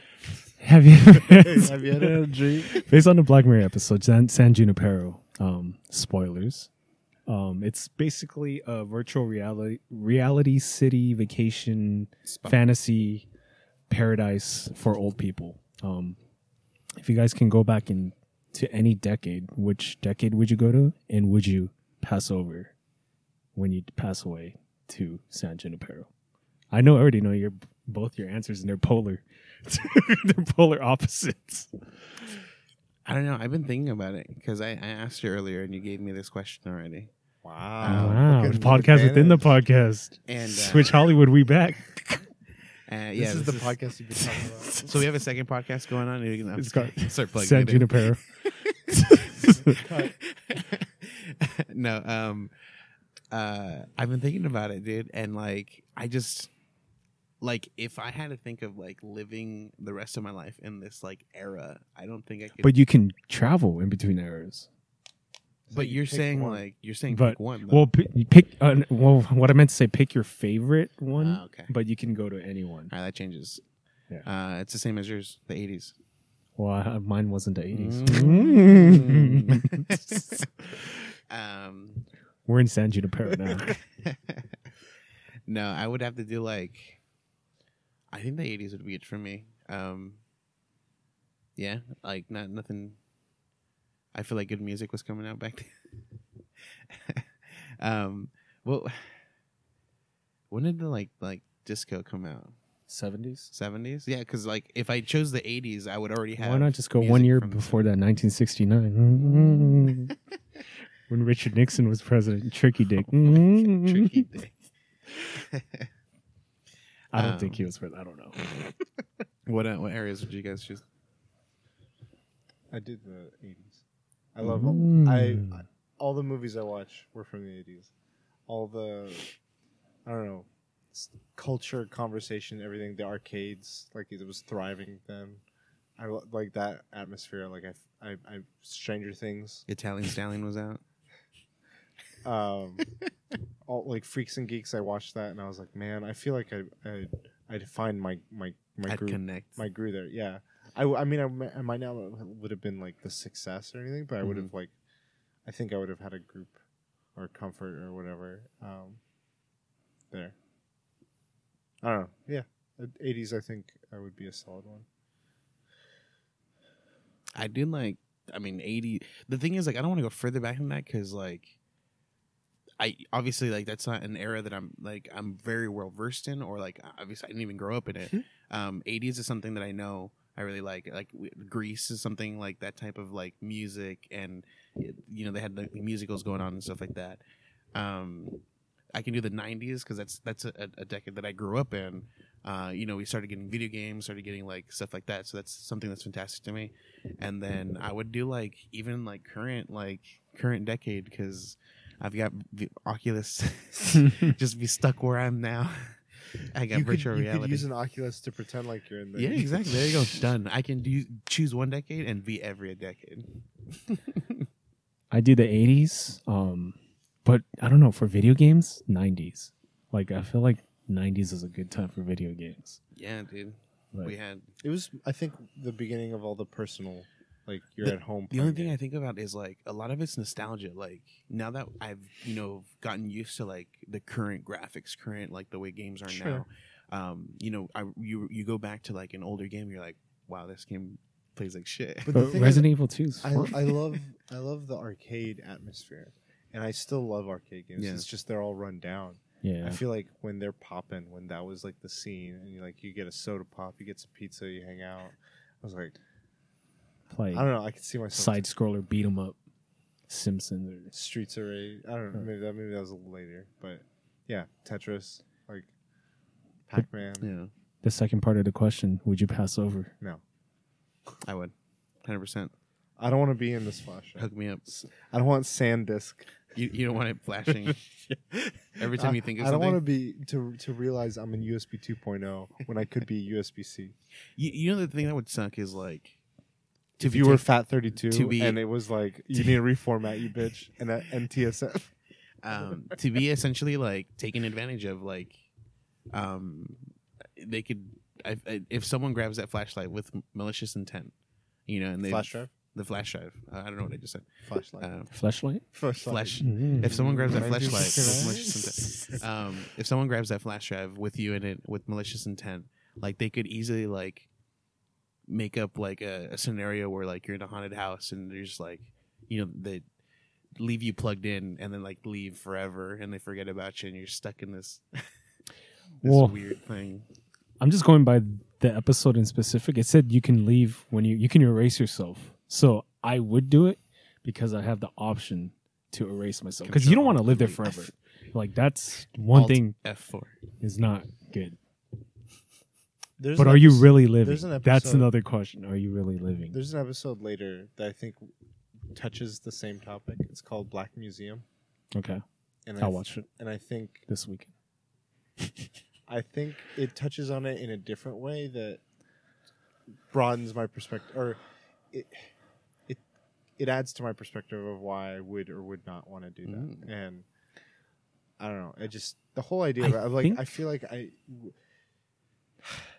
have you Have you had a dream? based on the Black Mirror episode, San, San Junipero, um, spoilers. Um, it's basically a virtual reality reality city vacation fantasy paradise for old people. Um, if you guys can go back in to any decade, which decade would you go to, and would you pass over when you pass away to San Junipero? I know, I already know your both your answers, and they're polar. they're polar opposites. I don't know. I've been thinking about it because I, I asked you earlier and you gave me this question already. Wow. wow, Look at podcast within the advantage. podcast. And uh, Switch Hollywood, we back. Uh, yeah, This is the this podcast you've been talking about. So we have a second podcast going on. You're gonna It's got start plugging San it in. Junipero. no, um, uh, I've been thinking about it, dude, and like, I just like if I had to think of like living the rest of my life in this like era, I don't think I could. But you can travel in between eras. But you you're saying one. like you're saying But- pick one. though. Well, p- pick. Uh, well, what I meant to say, pick your favorite one. Ah, okay. But you can go to anyone. All right, that changes. Yeah. Uh, it's the same as yours, the '80s. Well, I, mine wasn't the eighties. Mm. um, We're in San Junipero now. no, I would have to do like. I think the '80s would be it for me. Um, yeah, like not nothing. I feel like good music was coming out back then. um, well, when did the like like disco come out? Seventies. Seventies? Yeah, because like if I chose the '80s, I would already have. Why not just go one year before that, 1969, when Richard Nixon was president? Tricky Dick. Tricky dick. I don't Um, think he was president. I don't know. what uh, what areas would you guys choose? I did the 80s. I love Mm. I, I all the movies I watch were from the 80s. All the I don't know culture, conversation, everything. The arcades, like it was thriving then. I lo- like that atmosphere. Like I I Stranger Things. Italian Stallion was out. Um, all like Freaks and Geeks. I watched that and I was like, man, I feel like I, I, I'd find my my my I'd group connect. my grew there. Yeah, I, w- I mean, I, mi- I might not would have been like the success or anything, but I would have like, I think I would have had a group or comfort or whatever um, there. I don't know. Yeah, eighties. I think I would be a solid one. I did like. I mean, eighty. The thing is, like, I don't want to go further back than that because, like, I obviously like that's not an era that I'm like I'm very well versed in, or like obviously I didn't even grow up in it. um, 80s is something that I know I really like. Like Grease is something like that type of like music, and you know they had the musicals going on and stuff like that. Um, I can do the 90s because that's that's a, a decade that I grew up in. Uh, you know, we started getting video games, started getting like stuff like that. So that's something that's fantastic to me. And then I would do like even like current like current decade because I've got v- Oculus. just be stuck where I'm now. I got you could, virtual you reality. could use an Oculus to pretend like you're in the yeah, exactly. There you go. Done. I can do choose one decade and be every decade. I do the 80s, um, but I don't know for video games, 90s. Like I feel like 90s is a good time for video games. Yeah, dude. Like, we had It was, I think, the beginning of all the personal, like you're The- at home. the only playing thing I think about is like a lot of it's nostalgia. Like now that I've you know gotten used to like the current graphics, current like the way games are Sure. now. Um, you know, I you you go back to like an older game, you're like, wow, this game plays like shit. But the but thing Resident Evil 2 I. I love I love the arcade atmosphere, and I still love arcade games. Yeah. It's just they're all run down. yeah. I feel like when they're popping, when that was like the scene, and you like you get a soda pop, you get some pizza, you hang out. I was like, Play I don't know. I can see myself. side scroller beat 'em up, Simpsons. Or, Streets of Rage. I don't know. Maybe that maybe that was a little later, but yeah, Tetris, like Pac Man. Yeah, the second part of the question: Would you pass over? No, I would. Hundred percent. I don't want to be in this flash. Hook me up. I don't want SanDisk. You you don't want it flashing every time you think of I don't something. want to be to to realize I'm in USB 2.0 when I could be USB C. You, you know the thing that would suck is like to If be you were take- Fat 32 to be- and it was like you need to reformat you bitch and that NTSF. um, to be essentially like taken advantage of like um they could I, I, if someone grabs that flashlight with malicious intent you know and they Flash drive, the flash drive uh, i don't know what i just said flashlight, um, Flashlight. flashlight. flash Mm. if someone grabs that Nineteen flashlight with malicious intent um if someone grabs that flash drive with you in it with malicious intent like they could easily like make up like a, a scenario where like you're in a haunted house and they're like you know they leave you plugged in and then like leave forever and they forget about you and you're stuck in this this Well- weird thing I'm just going by the episode in specific. It said you can leave when you you can erase yourself. So I would do it because I have the option to erase myself. Because you don't want to live there forever. Like that's one Alt thing f4 is not good. There's but are you really living? an That's another question. Are you really living? There's an episode later that I think touches the same topic. It's called Black Museum, Okay, and I'll I, watch it And I think this weekend. I think it touches on it in a different way that broadens my perspective, or it it it adds to my perspective of why I would or would not want to do that. Mm. And I don't know. It just the whole idea I of like I feel like I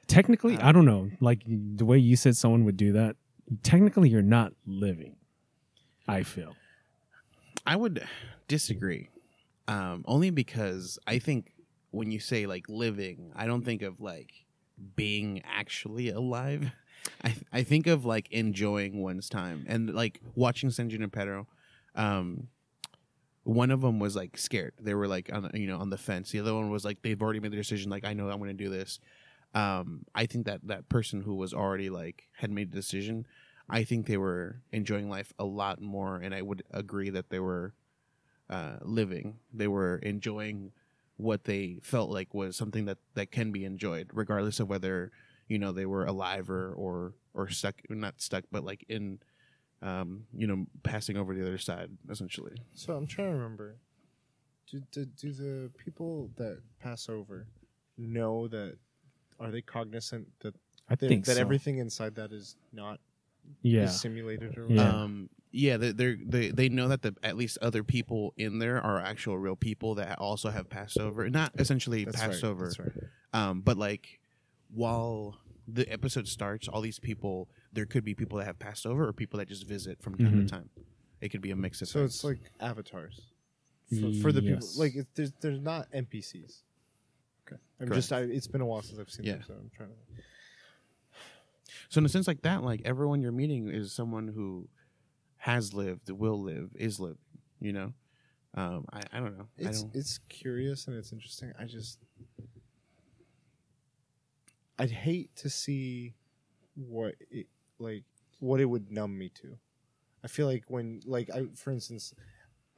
Technically, I don't know. Like the way you said someone would do that. Technically, you're not living. I feel. i would disagree um only because i think when you say like living i don't think of like being actually alive i i think of like enjoying one's time and like watching san junipero um one of them was like scared they were like on the, you know on the fence the other one was like they've already made the decision like i know i'm going to do this um i think that that person who was already like had made a decision i think they were enjoying life a lot more and i would agree that they were uh living they were enjoying what they felt like was something that that can be enjoyed regardless of whether you know they were alive or or or stuck not stuck but like in um you know passing over the other side essentially so I'm trying to remember. Do, do do the people that pass over know that? Are they cognizant that I that, think that so. everything inside that is not Yeah. is simulated or Yeah. um yeah they they're, they they know that the at least other people in there are actual real people that also have passed over not essentially That's passed right, over That's right. um but like while the episode starts all these people there could be people that have passed over or people that just visit from time Mhm. to time it could be a mix of So things. it's like avatars for, for the Yes. people. Like it, there's there's not NPCs. Okay, I'm Correct. just I, it's been a while since I've seen Yeah. them, so I'm trying to. So in a sense like that, like everyone you're meeting is someone who has lived, will live, is living. You know, um, I, I don't know. It's don't. it's curious and it's interesting. I just I'd hate to see what it like what it would numb me to. I feel like when like I for instance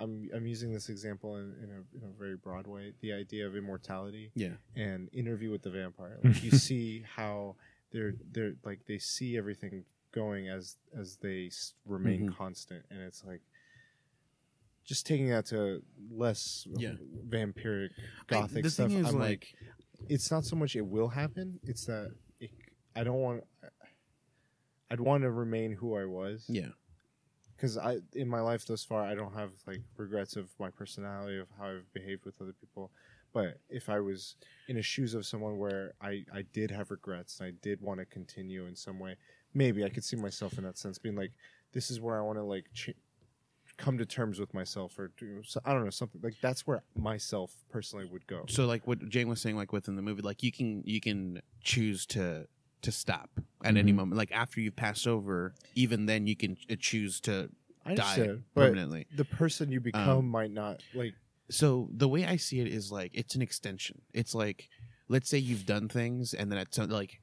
I'm I'm using this example in, in a in a very broad way, the idea of immortality. Yeah. and interview with the vampire like you see how they're they're like they see everything going as as they remain Mhm. constant and it's like just taking that to less Yeah. vampiric I- gothic the stuff i'm like, like, it's not so much it will happen it's that it, i don't want i'd want to remain who i was yeah, because I in my life thus far I don't have like regrets of my personality of how I've behaved with other people. But if I was in the shoes of someone where I I did have regrets and I did want to continue in some way, maybe I could see myself in that sense being like, this is where I want to like ch- come to terms with myself or do so, I don't know something like that's where myself personally would go. so like what Jane was saying, like within the movie, like you can you can choose to to stop at any Mhm. moment. Like after you've passed over, even then you can uh, choose to I die understand, but permanently. the person you become Um, might not like. so the way I see it is like it's an extension. It's like let's say you've done things and then it's like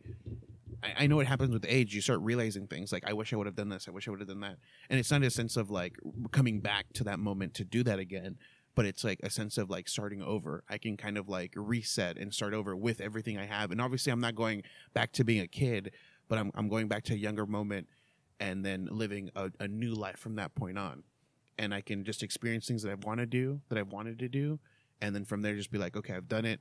I, I know it happens with age. You start realizing things like I wish I would have done this. I wish I would have done that. And it's not a sense of like coming back to that moment to do that again, but it's like a sense of like starting over. I can kind of like reset and start over with everything I have. And obviously, I'm not going back to being a kid, but I'm I'm going back to a younger moment and then living a, a new life from that point on. And I can just experience things that I want to do, that I've wanted to do, and then from there just be like, okay, I've done it.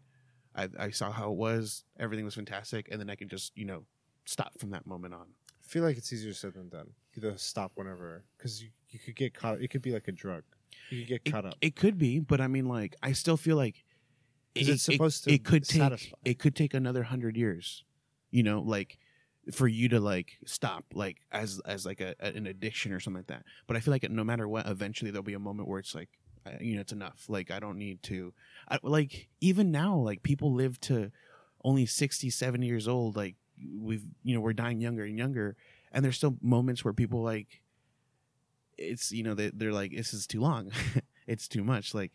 I, I saw how it was. Everything was fantastic, and then I can just you know stop from that moment on. I feel like it's easier said than done. You to stop whenever because you, you could get caught. It could be like a drug. You get It, up. it could be, but I mean, like, I still feel like 'Cause it's supposed to It could take. It could take another hundred years. You know, like for you to like stop, like as as like a, an addiction or something like that. But I feel like no matter what, eventually there'll be a moment where it's like, you know, it's enough. Like I don't need to. I, like even now, like people live to only 60, 70 years old. Like we've, you know, we're dying younger and younger, and there's still moments where people like. It's you know they they're like this is too long, it's too much. Like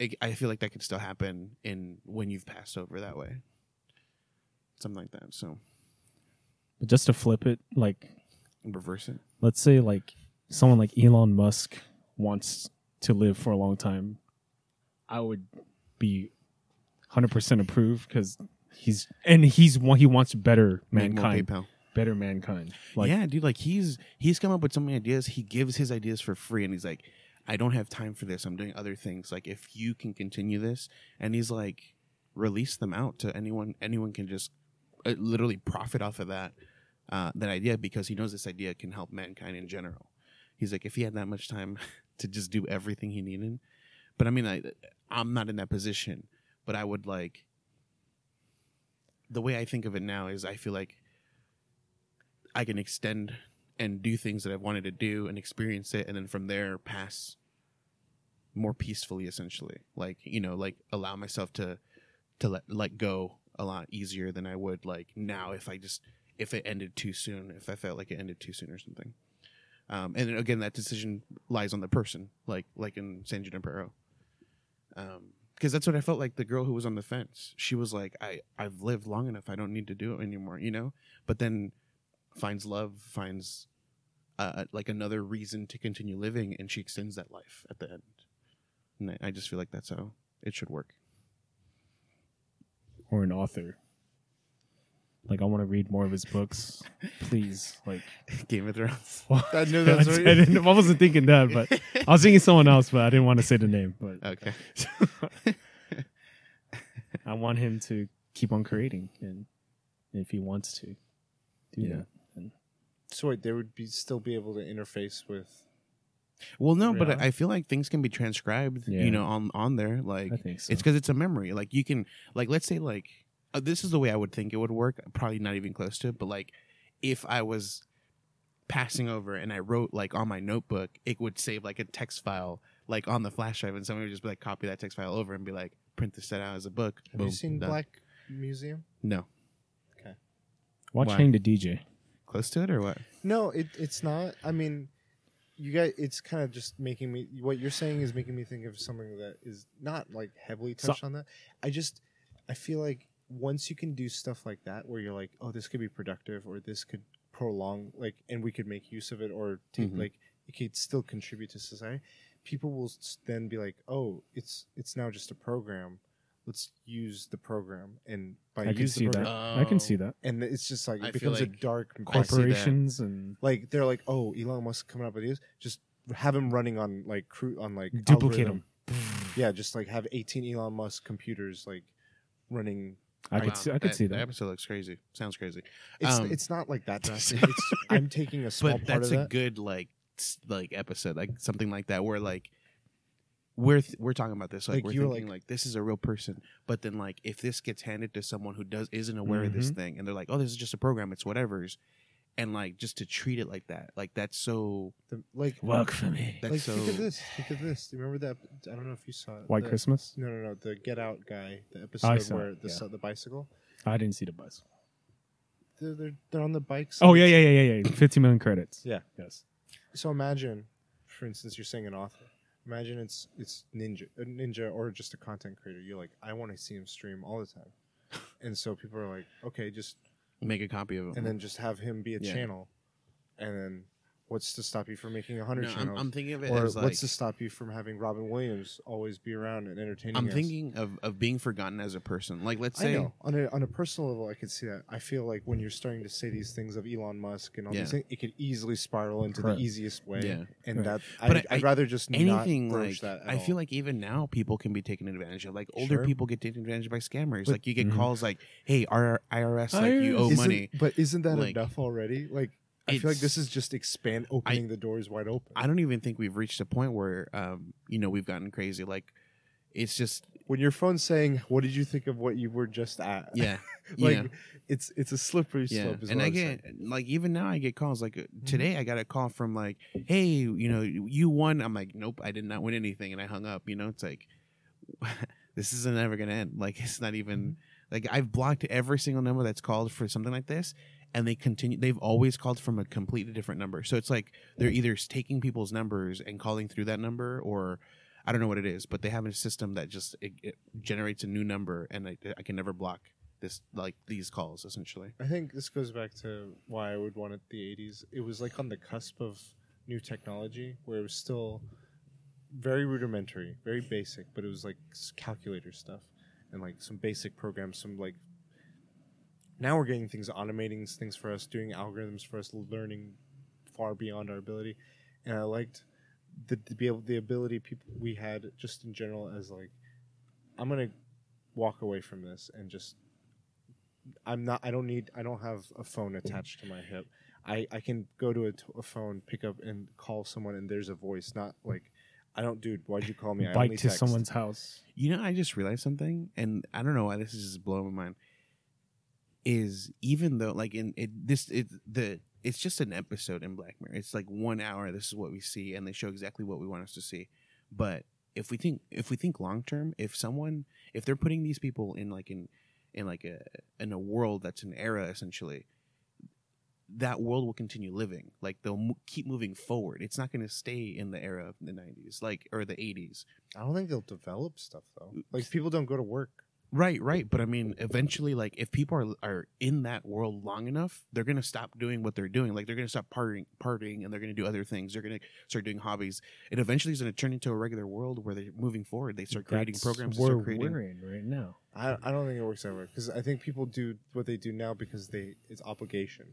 it, I feel like that could still happen in when you've passed over that way, something like that. So But just to flip it, like reverse it. let's say like someone like Elon Musk wants to live for a long time, I would be hundred percent approved because he's and he's one he wants better Make mankind, PayPal. Better mankind. Like yeah, dude. Like he's he's come up with so many ideas. He gives his ideas for free, and he's like, I don't have time for this. I'm doing other things. Like if you can continue this, and he's like, release them out to anyone. Anyone can just uh, literally profit off of that uh, that idea because he knows this idea can help mankind in general. He's like, if he had that much time to just do everything he needed, but I mean, I I'm not in that position, but I would like. The way I think of it now is, I feel like I can extend and do things that I've wanted to do and experience it, and then from there pass more peacefully, essentially. Like you know, like allow myself to to let let go a lot easier than I would like now if I just if it ended too soon, if I felt like it ended too soon or something. Um, and again, that decision lies on the person, like like in San Junipero. Um, because that's what I felt like the girl who was on the fence. She was like, I I've lived long enough. I don't need to do it anymore, you know. But then finds love, finds uh, like another reason to continue living, and she extends that life at the end. And I, just feel like that's how it should work. or an author. Like I want to read more of his books, please. Like Game of Thrones. I knew that's I, I didn't- I wasn't thinking that, but I was thinking someone else, but I didn't want to say the name. But Okay. I want him to keep on creating, and if he wants to do Yeah. that, So wait, they would be still be able to interface with. Well, no, but I I feel like things can be transcribed, Yeah. you know, on on there. Like I think so. it's because it's a memory. Like you can, like, let's say, like, uh, this is the way I would think it would work. Probably not even close to it, but like, if I was passing over and I wrote like on my notebook, it would save like a text file like on the flash drive, and someone would just be like, copy that text file over and be like, print this set out as a book. Have Boom, you seen done. Black Museum? No, watch Why? Hang the DJ. Close to it or what? No, it it's not. I mean, you guys, it's kind of just making me. What you're saying is making me think of something that is not like heavily So- touched on that. I just, I feel like once you can do stuff like that, where you're like, oh, this could be productive, or this could prolong, like, and we could make use of it, or take Mhm. like it could still contribute to society. People will then be like, oh, it's it's now just a program. Let's use the program, and by I can use see the that. program, I can see that. and it's just like I it feel becomes like a dark I see that. Corporations and like they're like, oh, Elon Musk coming up with these, just have him running on like cru- on like duplicate algorithm. them. Yeah, just like have 18 Elon Musk computers like running. I could Wow, see. I could see The that. episode looks crazy. Sounds crazy. It's Um, it's not like that drastic. it's, I'm taking a small but part that's of a that. good like s- like episode like something like that where like we're th- we're talking about this like, Like, we're you were thinking like, this is a real person but then like if this gets handed to someone who does isn't aware of this Mm-hmm. thing and they're like oh this is just a program it's whatever's and like just to treat it like that like that's so The- like Work for me. that's like so think of this. Think of this. Do you remember that? I don't know if you saw it. White the, Christmas. No, no, no. The Get Out guy. The episode saw where it, the yeah. the bicycle. I didn't see the bus. They're, they're they're on the bikes. Oh yeah, yeah, yeah, yeah, yeah. Fifty million credits. Yeah. Yes. So imagine, for instance, you're saying an author. Imagine it's it's ninja, a ninja, or just a content creator. You're like, I want to see him stream all the time, and so people are like, okay, just Make a copy of it. and then just have him be a Yeah. channel, and then what's to stop you from making a hundred No, I'm, channels? I'm thinking of it or as like what's to stop you from having Robin Williams always be around and entertaining? I'm us? thinking of, of being forgotten as a person. Like let's I say know on a on a personal level, I could see that. I feel like when you're starting to say these things of Elon Musk and all Yeah. these things, it could easily spiral into Correct. the easiest way. Yeah. and Right. that But I'd, I- I'd rather just anything not like that. At I feel all. like even now people can be taken advantage of. Like older Sure. people get taken advantage of by scammers. But- like you get Mhm. calls like, "Hey, our IRS, like you owe Isn't- money." but isn't that Like, enough already? Like I feel like this is just expand opening the doors wide open. I don't even think we've reached a point where um, you know we've gotten crazy. Like it's just when your phone's saying, "What did you think of what you were just at?" yeah, like yeah. it's it's a slippery Yeah, slope. And I get saying. like even now I get calls like Mm-hmm. today I got a call from like hey you know you won I'm like nope I did not win anything and I hung up you know it's like this isn't ever gonna end like it's not even Mm-hmm. like I've blocked every single number that's called for something like this and they continue they've always called from a completely different number so it's like they're either taking people's numbers and calling through that number or I don't know what it is but they have a system that just it, it generates a new number and I, I can never block this like these calls essentially I think this goes back to why I would want it the 80s. It was like on the cusp of new technology where it was still very rudimentary, very basic, but it was like calculator stuff and like some basic programs, some like now we're getting things automating things for us, doing algorithms for us, learning far beyond our ability. And I liked the to be able the ability people we had just in general as like I'm gonna walk away from this and just I'm not. I don't need. I don't have a phone attached to my hip. I I can go to a, t- a phone, pick up, and call someone, and there's a voice. Not like I don't, dude. Why'd you call me? I Bike only to text. someone's house. You know, I just realized something, and I don't know why this is just blowing my mind. Is even though like in it this it the it's just an episode in Black Mirror. It's like one hour. This is what we see, and they show exactly what we want us to see. But if we think if we think long term, if someone if they're putting these people in like in in like a in a world that's an era essentially, that world will continue living. Like they'll mo- keep moving forward. It's not going to stay in the era of the '90s, like or the '80s. I don't think they'll develop stuff though. Like people don't go to work. Right, right. But I mean, eventually, like if people are are in that world long enough, they're gonna stop doing what they're doing. Like they're gonna stop partying, partying, and they're gonna do other things. They're gonna start doing hobbies. It eventually is gonna turn into a regular world where they're moving forward. They start creating That's programs. They Where creating. we're in right now. I I don't think it works that way because I think people do what they do now because they it's obligation.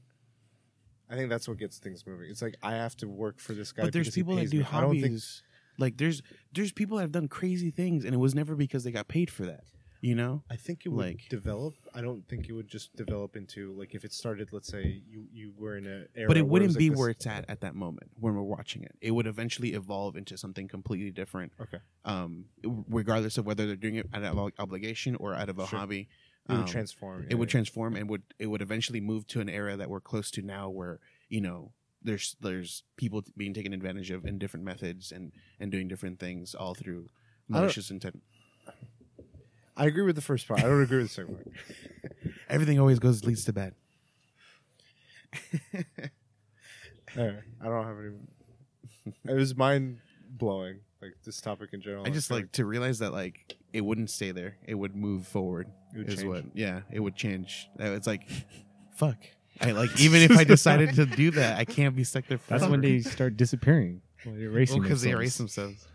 I think that's what gets things moving. It's like I have to work for this guy. But there's because he people that do me. I don't think hobbies. Like there's there's people that have done crazy things, and it was never because they got paid for that. You know? I think it would Like- develop. I don't think it would just develop into like if it started. Let's say you you were in a era but it wouldn't like be where it's at at that moment when we're watching it. It would eventually evolve into something completely different. Okay. Um, regardless of whether they're doing it out of obligation or out of a Sure. hobby. It would Um, transform. it would transform and would it would eventually move to an era that we're close to now where you know there's there's people being taken advantage of in different methods and and doing different things all through malicious intent I agree with the first part. I don't agree with the second part. everything always goes leads to bad Anyway, I don't have any. It was mind blowing, like this topic in general. i just feel like to realize that like it wouldn't stay there it would move forward It would is change. what yeah it would change Uh, it's like fuck I like even if I decided to do that, I can't be stuck there. Forever. That's when they start disappearing. Well, erasing because they themselves. erase themselves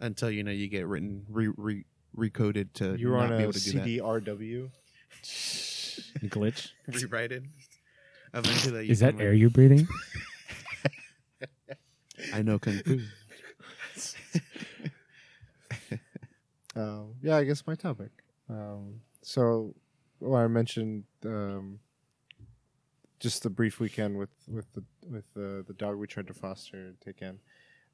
until you know you get written re, re, recoded to you were not on be a able to do that. CDRW. glitch. rewrite it. Eventually, you Is that can, air you're breathing? I know kung fu. Um, yeah, I guess my topic. Um, so, well, I mentioned um, just the brief weekend with with the with the the dog we tried to foster and take in.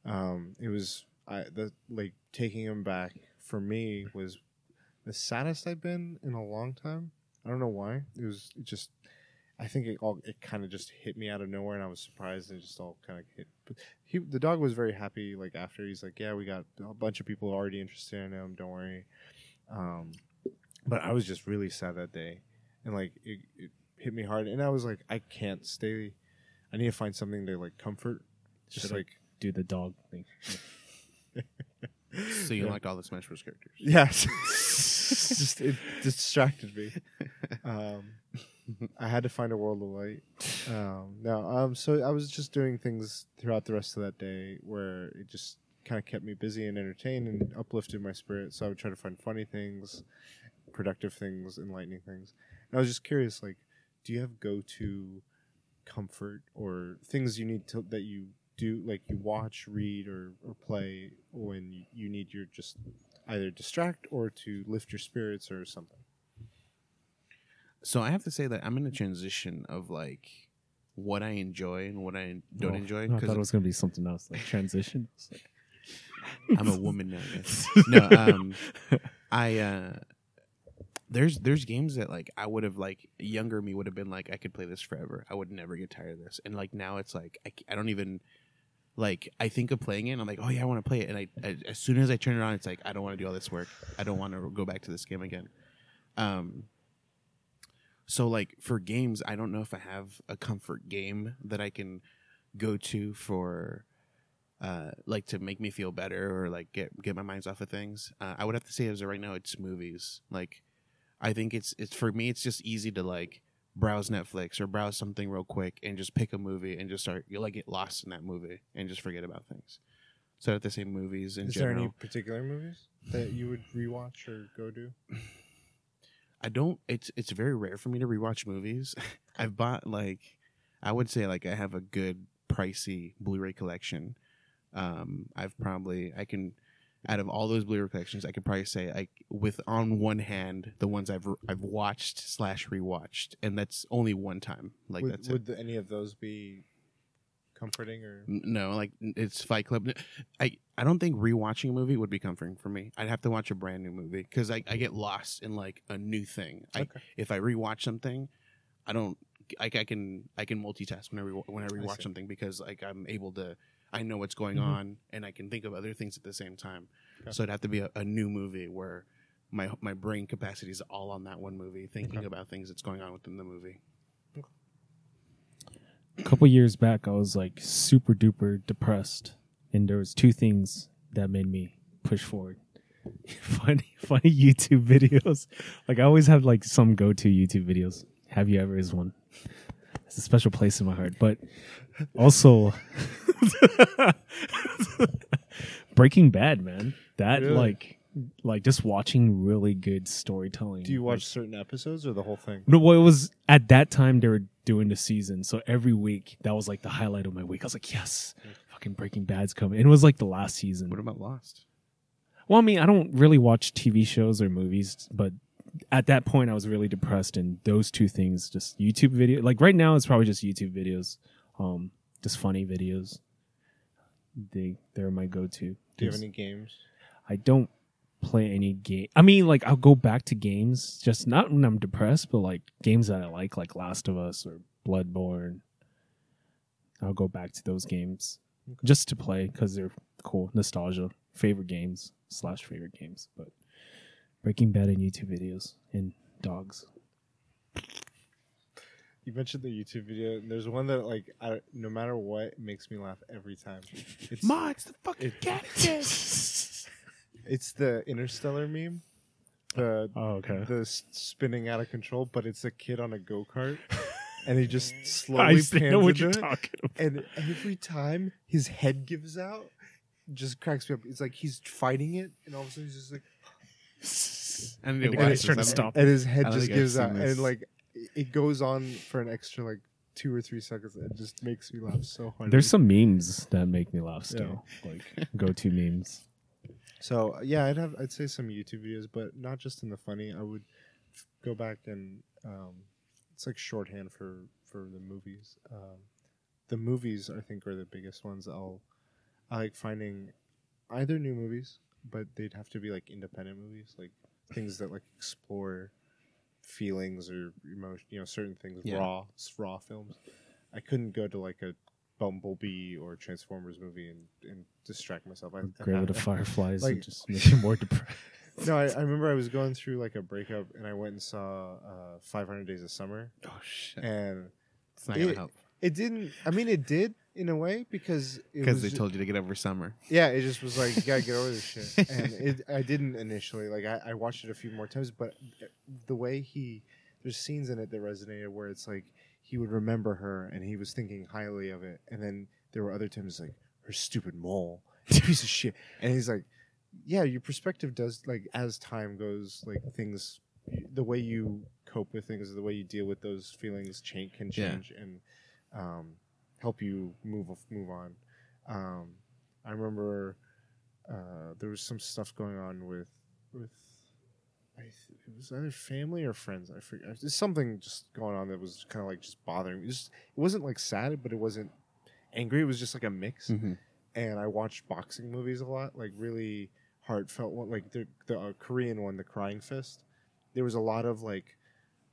Um, it was I the like taking him back for me was the saddest I've been in a long time. I don't know why. It was it just I think it all it kind of just hit me out of nowhere, and I was surprised and it just all kind of hit. But he the dog was very happy. Like after he's like, yeah, we got a bunch of people already interested in him. Don't worry. Um, but I was just really sad that day, and like it, it hit me hard. And I was like, I can't stay. I need to find something to like comfort. Just Should like Do the dog thing. So you Yeah. liked all the Smash Bros characters. Yes. just it distracted me. Um, I had to find a world of light. Um, no, um, so I was just doing things throughout the rest of that day where it just kind of kept me busy and entertained and uplifted my spirit. So I would try to find funny things, productive things, enlightening things. And I was just curious, like, do you have go to comfort or things you need to that you do, like you watch, read, or or play when you- you need your just either distract or to lift your spirits or something. So I have to say that I'm in a transition of like what I enjoy and what I don't Oh, enjoy no, I thought it was gonna be something else, like transition. Like- I'm a woman now. Yes. No, um, I uh, there's there's games that like I would have like younger me would have been like I could play this forever. I would never get tired of this. And like now it's like I, I don't even like I think of playing it. and I'm like, oh yeah, I want to play it. And I, I as soon as I turn it on, it's like I don't want to do all this work. I don't want to go back to this game again. Um. So like for games, I don't know if I have a comfort game that I can go to for uh, like to make me feel better or like get get my minds off of things. Uh, I would have to say as of right now, it's movies. Like, I think it's it's for me, it's just easy to like browse Netflix or browse something real quick and just pick a movie and just start you like get lost in that movie and just forget about things. So have to say movies in Is general. there any particular movies that you would rewatch or go to? I don't. It's it's very rare for me to rewatch movies. I've bought like, I would say like I have a good pricey Blu-ray collection. Um, I've probably I can, out of all those Blu-ray collections, I could probably say like with on one hand the ones I've I've watched slash rewatched, and that's only one time. Like would that's would the, any of those be comforting or? No, like it's Fight Club. I I don't think rewatching a movie would be comforting for me. I'd have to watch a brand new movie because I, I get lost in like a new thing. I Okay. if I rewatch something, I don't like I can I can multitask when I re- when I I rewatch something because like I'm able to I know what's going Mhm. on and I can think of other things at the same time. Okay. So it'd have to be a, a new movie where my my brain capacity is all on that one movie, thinking Okay. about things that's going on within the movie. a couple years back, I was like super duper depressed, and there was two things that made me push forward. funny, funny YouTube videos. Like I always have like some go to YouTube videos. Have you ever is one. It's a special place in my heart, but also Breaking Bad, man. That Really? like, like just watching really good storytelling. Do you like, watch certain episodes or the whole thing? no, well, it was at that time they were doing the season, so every week that was like the highlight of my week. I was like, yes, fucking Breaking Bad's coming. And it was like the last season. What about Lost? Well, I mean, I don't really watch TV shows or movies, but at that point I was really depressed, and those two things, just YouTube video. Like right now, it's probably just YouTube videos, um, just funny videos. They they're my go-to. Do you have any games? I don't play any game. I mean, like I'll go back to games, just not when I'm depressed, but like games that I like, like Last of Us or Bloodborne. I'll go back to those games Okay. just to play because they're cool, nostalgia, favorite games slash favorite games. But Breaking Bad and YouTube videos and dogs. You mentioned the YouTube video. And there's one that like I, no matter what makes me laugh every time. It's Ma, it's the fucking it- cat. it's the Interstellar meme. The Oh, okay. the spinning out of control, but it's a kid on a go kart, and he just I slowly see- pans know what into you're it, talking about. and every time his head gives out, just cracks me up. It's like he's fighting it, and all of a sudden he's just like, And And the it trying to stop. and his head just gives seen out, this. and like it- goes on for an extra like two or three seconds. It just makes me laugh so hard. There's some memes that make me laugh still, like go-to memes. So yeah, I'd have I'd say some YouTube videos, but not just in the funny. I would f- go back and um, it's like shorthand for for the movies. Um, the movies I think are the biggest ones. I'll I like finding either new movies, but they'd have to be like independent movies, like things that like explore feelings or emotion. You know, certain things Yeah. raw raw films. I couldn't go to like a Bumblebee or Transformers movie and, and distract myself. I, I Grave of Fireflies like- and just make you more depressed. no, I, I remember I was going through like a breakup, and I went and saw uh, 500 Days of Summer, Oh shit! and It's not gonna help it didn't. I mean, it did in a way because because they told you to get over summer. Yeah, it just was like you gotta get over this shit, and it, I didn't initially. Like I, I watched it a few more times, but the way he, there's scenes in it that resonated where it's like he would remember her and he was thinking highly of it, and then there were other times like her stupid mole, piece of shit, and he's like, yeah, your perspective does like as time goes, like things, the way you cope with things, the way you deal with those feelings change can Yeah. change and um, help you move move on. Um, I remember uh, there was some stuff going on with with I th- it was either family or friends. I forget. There's something just going on that was kind of like just bothering me. Just it wasn't like sad, but it wasn't angry. It was just like a mix. Mhm. And I watched boxing movies a lot, like really heartfelt one, like the the uh, Korean one, The Crying Fist. There was a lot of like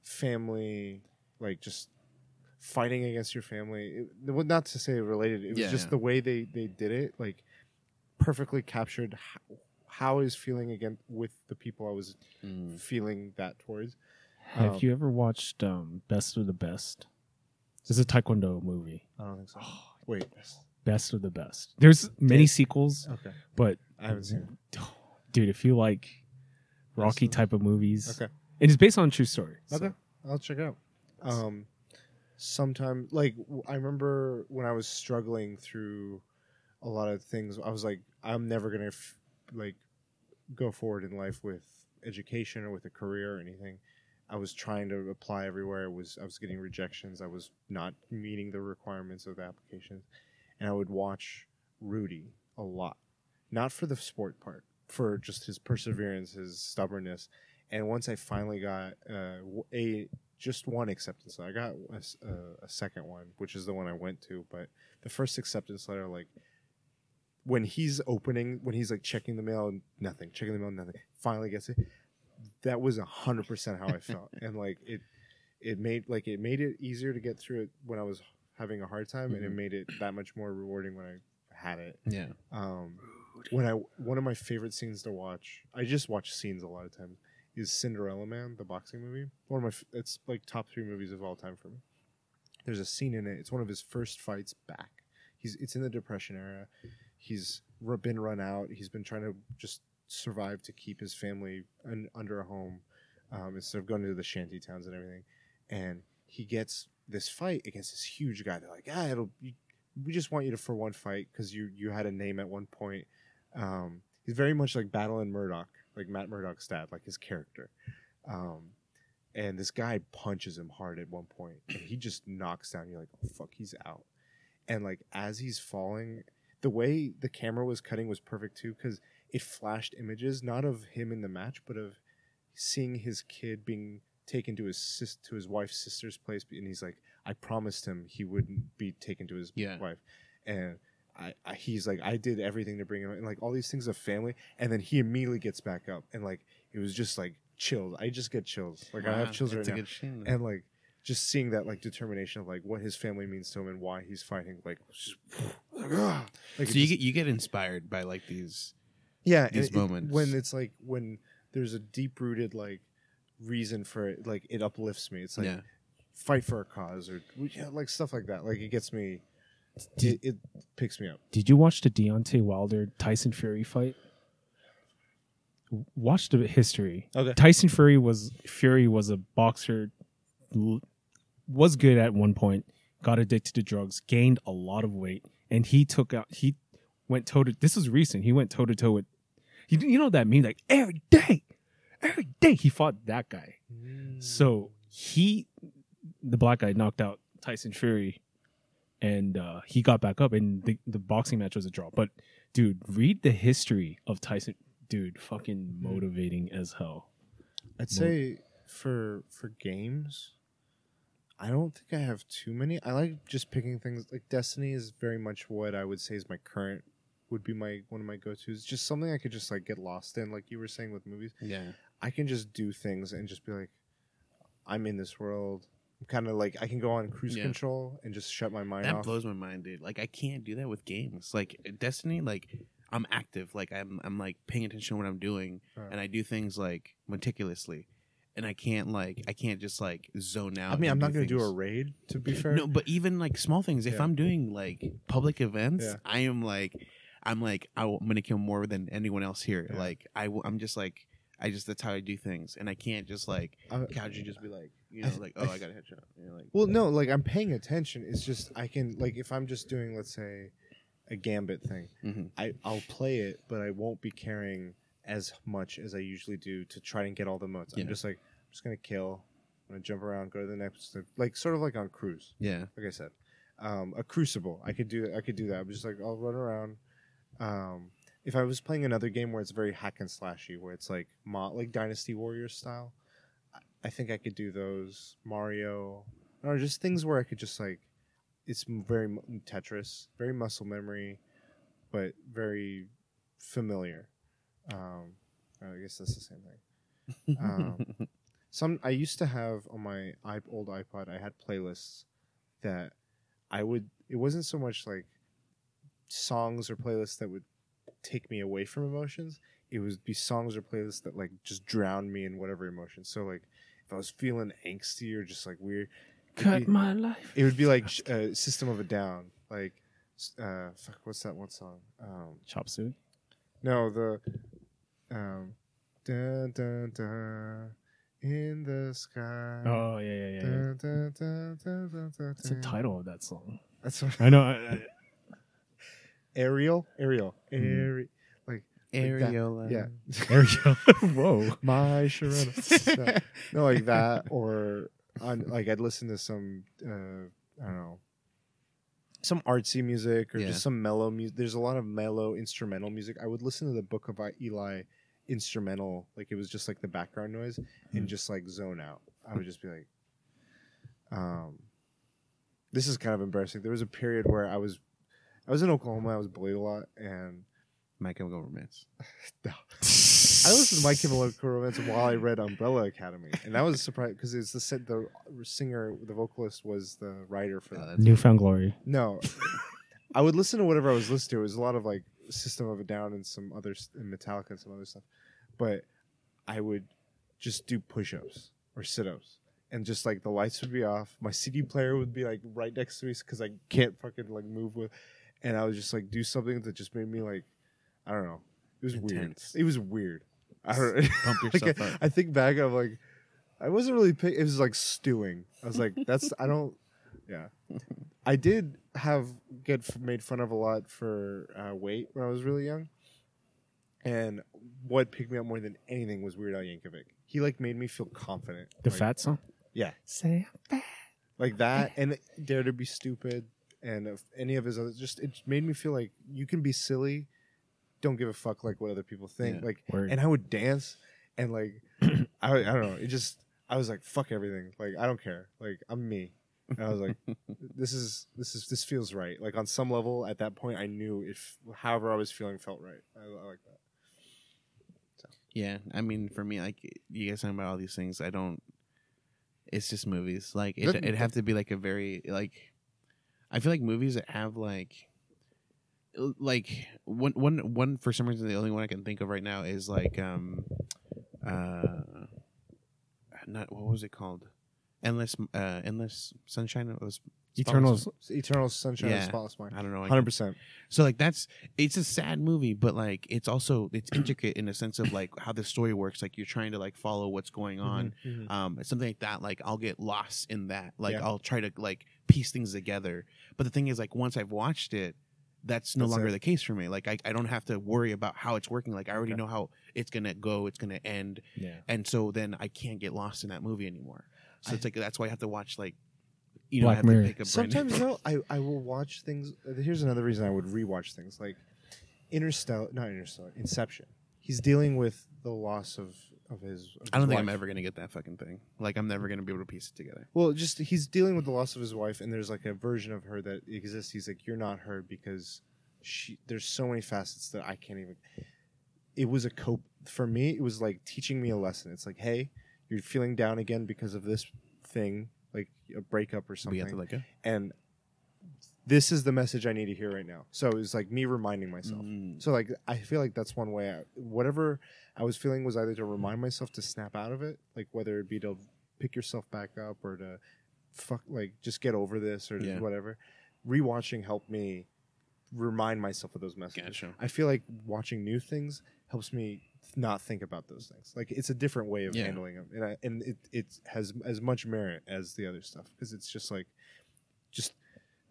family, like just fighting against your family. It, well, not to say related. It was Yeah, just yeah. the way they they did it, like perfectly captured how, how I was feeling again with the people I was Mm. feeling that towards. Have Um, you ever watched um, Best of the Best? This is a Taekwondo movie. I don't think so. Wait. Best of the Best. There's many Okay. sequels, Okay. but I haven't seen it. dude, if you like Rocky of- type of movies, Okay. and it's based on a true story. so- Okay. I'll check it out. Um, sometime like I remember when I was struggling through a lot of things, I was like, I'm never gonna f- like go forward in life with education or with a career or anything. I was trying to apply everywhere. I was I was getting rejections. I was not meeting the requirements of the applications, and I would watch Rudy a lot, not for the sport part, for just his perseverance, his stubbornness. And once I finally got uh, a just one acceptance letter, I got a second one, which is the one I went to. But the first acceptance letter, like when he's opening, when he's like checking the mail, nothing, checking the mail, nothing. Finally gets it. That was a hundred percent how I felt, and like it, it made like it made it easier to get through it when I was having a hard time, and it Mhm. made it that much more rewarding when I had it. Yeah. Um, when I one of my favorite scenes to watch, I just watch scenes a lot of times. Is Cinderella Man, the boxing movie? One of my, f- it's like top three movies of all time for me. There's a scene in it. It's one of his first fights back. He's it's in the Depression era. He's been run out. He's been trying to just survive to keep his family un, under a home um, instead of going to the shanty towns and everything. And he gets this fight against this huge guy. They're like, ah, it'll. You, we just want you to for one fight because you you had a name at one point. Um, he's very much like Battlin' Murdock, like Matt Murdock's dad, like his character. Um, and this guy punches him hard at one point, and he just knocks down. You're like, oh fuck, he's out. And like as he's falling, the way the camera was cutting was perfect too, because it flashed images not of him in the match, but of seeing his kid being taken to his sis- to his wife's sister's place, and he's like, I promised him he wouldn't be taken to his Yeah. wife, and I, I he's like, I did everything to bring him, and like all these things of family, and then he immediately gets back up, and like it was just like chills. I just get chills, like I have chills right now, and like just seeing that like determination of like what his family means to him and why he's fighting, like, just, like, ah. Like, so you just- get you get inspired by like these. yeah these it- moments. when it's like when there's a deep rooted like reason for it like it uplifts me it's like yeah. fight for a cause or yeah, like stuff like that like it gets me it, Did, it picks me up did you watch the Deontay Wilder Tyson Fury fight? Watch the history. okay Tyson Fury was Fury was a boxer, was good at one point, got addicted to drugs, gained a lot of weight, and he took out he went toe to. This was recent. He went toe to toe with, you, you know that meme like every day, every day he fought that guy. Mm. So he, the black guy, knocked out Tyson Fury, and uh, he got back up, and the the boxing match was a draw. But dude, read the history of Tyson. Dude, fucking motivating as hell. i'd say for for games i don't think i have too many i like just picking things like destiny is very much what i would say is my current would be my one of my go-to's just something i could just like get lost in like you were saying with movies Yeah. I can just do things and just be like, I'm in this world. I'm kind of like I can go on cruise Yeah. control and just shut my mind That off. blows my mind, dude. Like I can't do that with games. Like uh, Destiny, like I'm active. Like I'm I'm like paying attention to what I'm doing Right. and I do things like meticulously. And I can't like I can't just like zone out. I mean, I'm not going to do a raid. To be fair, No, but even like small things. If Yeah. I'm doing like public events, Yeah. I am like, I'm like, I I'm gonna kill more than anyone else here. Like I, I'm just like, I just that's how I do things, and I can't just like Uh, casually just be like, you know, like oh, I got a headshot. You know, like Well, no, like I'm paying attention. It's just I can like if I'm just doing let's say a gambit thing, Mhm. I I'll play it, but I won't be caring as much as I usually do to try and get all the motes. Yeah. I'm just like I'm just gonna kill, I'm gonna jump around, go to the next, like sort of like on cruise. yeah, Like I said, um, a crucible. I could do I could do that. I'm just like I'll run around. Um, if I was playing another game where it's very hack and slashy, where it's like mo- like Dynasty Warriors style, I- think I could do those. Mario, or just things where I could just like, it's very Tetris, very muscle memory, but very familiar. Um, I guess that's the same thing. Um, some I used to have on my iP- old iPod. I had playlists that I would. It wasn't so much like songs or playlists that would take me away from emotions. It would be songs or playlists that like just drown me in whatever emotion. So like if I was feeling angsty or just like weird, Cut be- my life. it would be like sh- uh, System of a Down. Like uh, fuck, what's that one song? Um, Chop suey. no, the um, dun, dun, dun, in the sky. Oh yeah, yeah, yeah. yeah. Dun, dun, dun, dun, dun, dun, What's the title of that song? That's what, I know. I, I, Ariel. Ariel. Mm. Ari- that. Areola. yeah. go. Whoa. My Sharona. no, no, like that, or on like I'd listen to some uh, I don't know, some artsy music or Yeah. just some mellow music. There's a lot of mellow instrumental music. I would listen to the Book of Eli instrumental, like it was just like the background noise, and Hmm. just like zone out. I would just be like, um, this is kind of embarrassing. There was a period where I was, I was in Oklahoma. I was bullied a lot, and My Chemical Romance. I listened to My Chemical Romance while I read Umbrella Academy, and that was a surprise because it's the set the singer, the vocalist was the writer for Oh, that. that's New Found Glory. No, I would listen to whatever I was listening to. It was a lot of like System of a Down and some other s- and Metallica and some other stuff, but I would just do push-ups or sit-ups, and just like the lights would be off. My CD player would be like right next to me because I can't fucking like move with, and I would just like do something that just made me like, I don't know. It was weird. It was weird. I don't. Pump yourself I, up. I think back, I'm like, I wasn't really. Pick, it was like stewing. I was like, that's. I don't. Yeah, I did have get f- made fun of a lot for uh, weight when I was really young, and what picked me up more than anything was Weird Al Yankovic. He like made me feel confident. The like, fat song. Yeah, Say I'm fat. like that, and Dare to Be Stupid, and if any of his other. Just it made me feel like you can be silly. Don't give a fuck like what other people think. Yeah. Like Word. and I would dance and like I, I don't know. It just I was like fuck everything. Like I don't care. Like I'm me. And I was like, this is this is this feels right. Like on some level, at that point, I knew if however I was feeling felt right. I, I like that. Yeah, I mean, for me, like you guys talking about all these things, I don't. It's just movies. Like it, That- it'd have to be like a very like. I feel like movies that have like, like one one one for some reason the only one I can think of right now is like um, uh, not what was it called, endless uh endless sunshine. It was Eternals. Eternal Sunshine of Yeah. the Spotless Mind. I don't know. Hundred percent. so like that's it's a sad movie, but like it's also it's intricate in a sense of like how the story works. Like you're trying to like follow what's going on. Um, something like that. Like I'll get lost in that. Like Yeah. I'll try to like piece things together. But the thing is, like once I've watched it, that's no That's longer it. the case for me. Like I, I don't have to worry about how it's working. Like I already Okay. know how it's gonna go. It's gonna end. Yeah. And so then I can't get lost in that movie anymore. So I- it's like that's why I have to watch like, you know, Black I have Mirror. to pick a brand Sometimes though, I, I will watch things. uh, Here's another reason I would rewatch things like Interstellar, not Interstellar, Inception. He's dealing with the loss of of his. Of I don't his think I'm wife. ever gonna get that fucking thing. Like I'm never gonna be able to piece it together. Well, just he's dealing with the loss of his wife, and there's like a version of her that exists. He's like, you're not her because she. There's so many facets that I can't even. It was a cope for me. It was like teaching me a lesson. It's like, hey, you're feeling down again because of this thing, like a breakup or something. We have to let go. and this is the message I need to hear right now. So it was like me reminding myself. Mm. So like I feel like that's one way. I, whatever I was feeling was either to remind myself to snap out of it, like whether it be to pick yourself back up or to fuck like just get over this or Yeah. whatever. Rewatching helped me remind myself of those messages. Gotcha. I feel like watching new things helps me not think about those things. Like it's a different way of Yeah. handling them, and I, and it it has as much merit as the other stuff because it's just like, just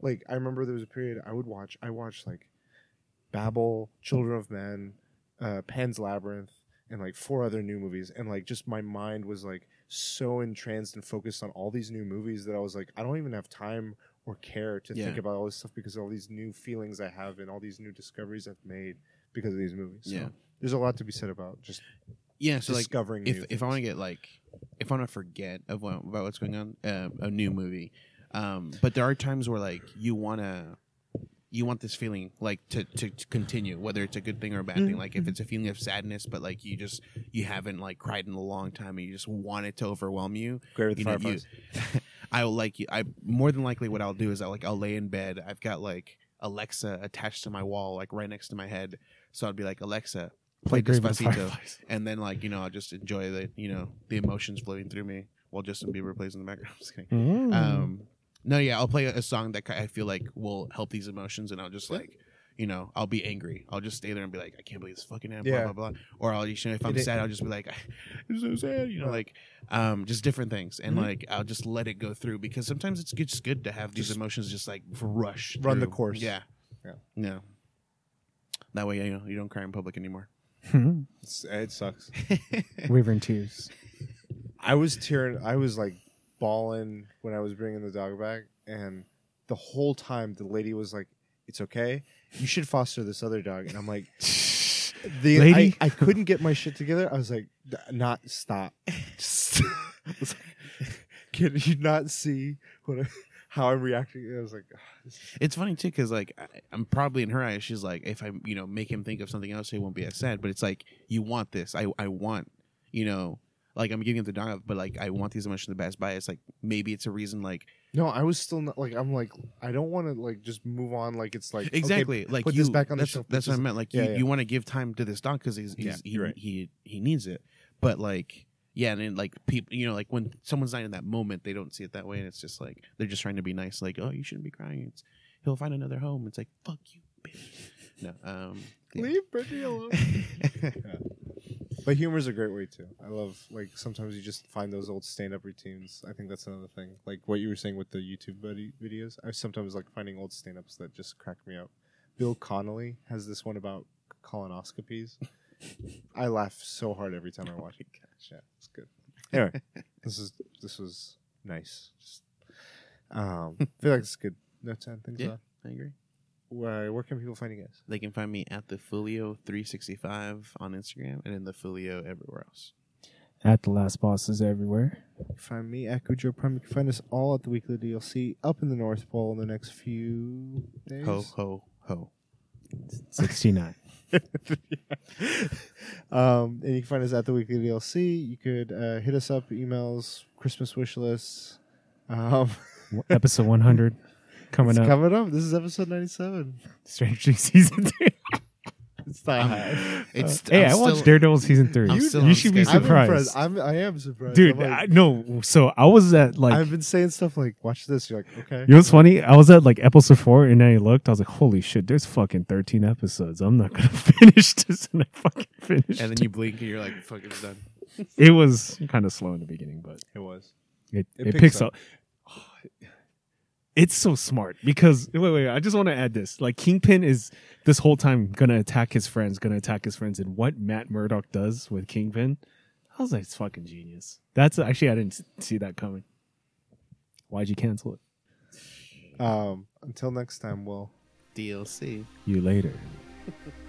like I remember there was a period I would watch. I watched like Babel, Children of Men, uh, Pan's Labyrinth, and like four other new movies, and like just my mind was like so entranced and focused on all these new movies that I was like, I don't even have time or care to think about all this stuff because of all these new feelings I have and all these new discoveries I've made because of these movies. So Yeah. there's a lot to be said about just Yeah, so like discovering. if new if I want to get like if I want to forget of what, about what's going on, uh, a new movie. Um, but there are times where like you want to you want this feeling like to, to, to continue whether it's a good thing or a bad thing like if it's a feeling of sadness but like you just you haven't like cried in a long time and you just want it to overwhelm you Great with you the know, you- I'll like I more than likely what I'll do is I like I'll lay in bed. I've got like Alexa attached to my wall, like right next to my head. So I'd be like Alexa, play Grave of Despacito, and then like you know I'll just enjoy the you know the emotions flowing through me while Justin Bieber plays in the background. Just kidding. Mm. Um, no, yeah, I'll play a, a song that I feel like will help these emotions, and I'll just like. You know, I'll be angry. I'll just stay there and be like, I can't believe this fucking happened. Yeah. Blah blah blah. Or I'll, you know, if I'm It- it- sad, I'll just be like, I'm so sad. You know, Right. like, um, just different things, and Mhm. like I'll just let it go through because sometimes it's good, just good to have these Just emotions just like rush, run the through. course. Yeah, Yeah. yeah. That way, you know, you don't cry in public anymore. It's, it sucks. River in tears. I was tearing. I was like bawling when I was bringing the dog back, and the whole time the lady was like, "It's okay. You should foster this other dog." And I'm like, "The Lady? I, I couldn't get my shit together. I was like, "Not stop. Just- I was like, Can you not see what I, how I'm reacting?" I was like, "Ah, this is- It's funny too because like I, I'm probably in her eyes, she's like, if I you know make him think of something else, he won't be as sad. But it's like you want this. I I want you know. Like I'm giving him the dog, but like I want these emotions to pass by. It's like maybe it's a reason. Like No, I was still not like I'm like I don't want to like just move on like it's like okay, exactly like put you, this back on the that's, shelf, That's what I meant. Like Yeah, you, yeah. you want to give time to this dog because he's, he's Yeah, he, right. he he needs it. But like yeah, and then like people, you know, like when someone's not in that moment, they don't see it that way, and it's just like they're just trying to be nice. Like oh, you shouldn't be crying. It's he'll find another home. It's like fuck you, bitch. No, um, yeah. leave Brittany alone. But humor is a great way too. I love like sometimes you just find those old stand up routines. I think that's another thing. Like what you were saying with the YouTube buddy videos. I sometimes like finding old stand ups that just crack me up. Billy Connolly has this one about colonoscopies. I laugh so hard every time I watch it. Yeah, it's good. Anyway, this is this was nice. Just, um, I feel like it's good. No time things Yeah. I agree. Where, where can people find you guys? They can find me at the Fulio three sixty five on Instagram and in the Fulio everywhere else. At the last bosses everywhere. You find me at Cujo Prime. You can find us all at the weekly DLC up in the North Pole in the next few days. Ho ho ho. 69. um, and you can find us at the weekly DLC. You could uh, hit us up, emails, Christmas wish lists. Um, Episode 100 coming it's up. coming up. This is episode 97. Stranger Things season 3. It's not high. It's uh, hey, I'm I watched Daredevil season 3. I'm You, still on should be schedule. I'm surprised. I'm, I am surprised. Dude, I'm I, no. So I was at like, I've been saying stuff like, watch this. You're like, okay. you know what's funny? I was at like episode four and then I looked. I was like, holy shit, there's fucking 13 episodes. I'm not going to finish this. And I fucking finished. And then you blink and you're like, fuck, it's done. it was kind of slow in the beginning, but It was. it, It it, picks picks, up. up. It's so smart because wait, wait, wait. I just want to add this. Like Kingpin is this whole time gonna attack his friends, gonna attack his friends, and what Matt Murdock does with Kingpin, I was like, it's fucking genius. That's actually I didn't see that coming. Why'd you cancel it? Um, until next time, Will. DLC. You later.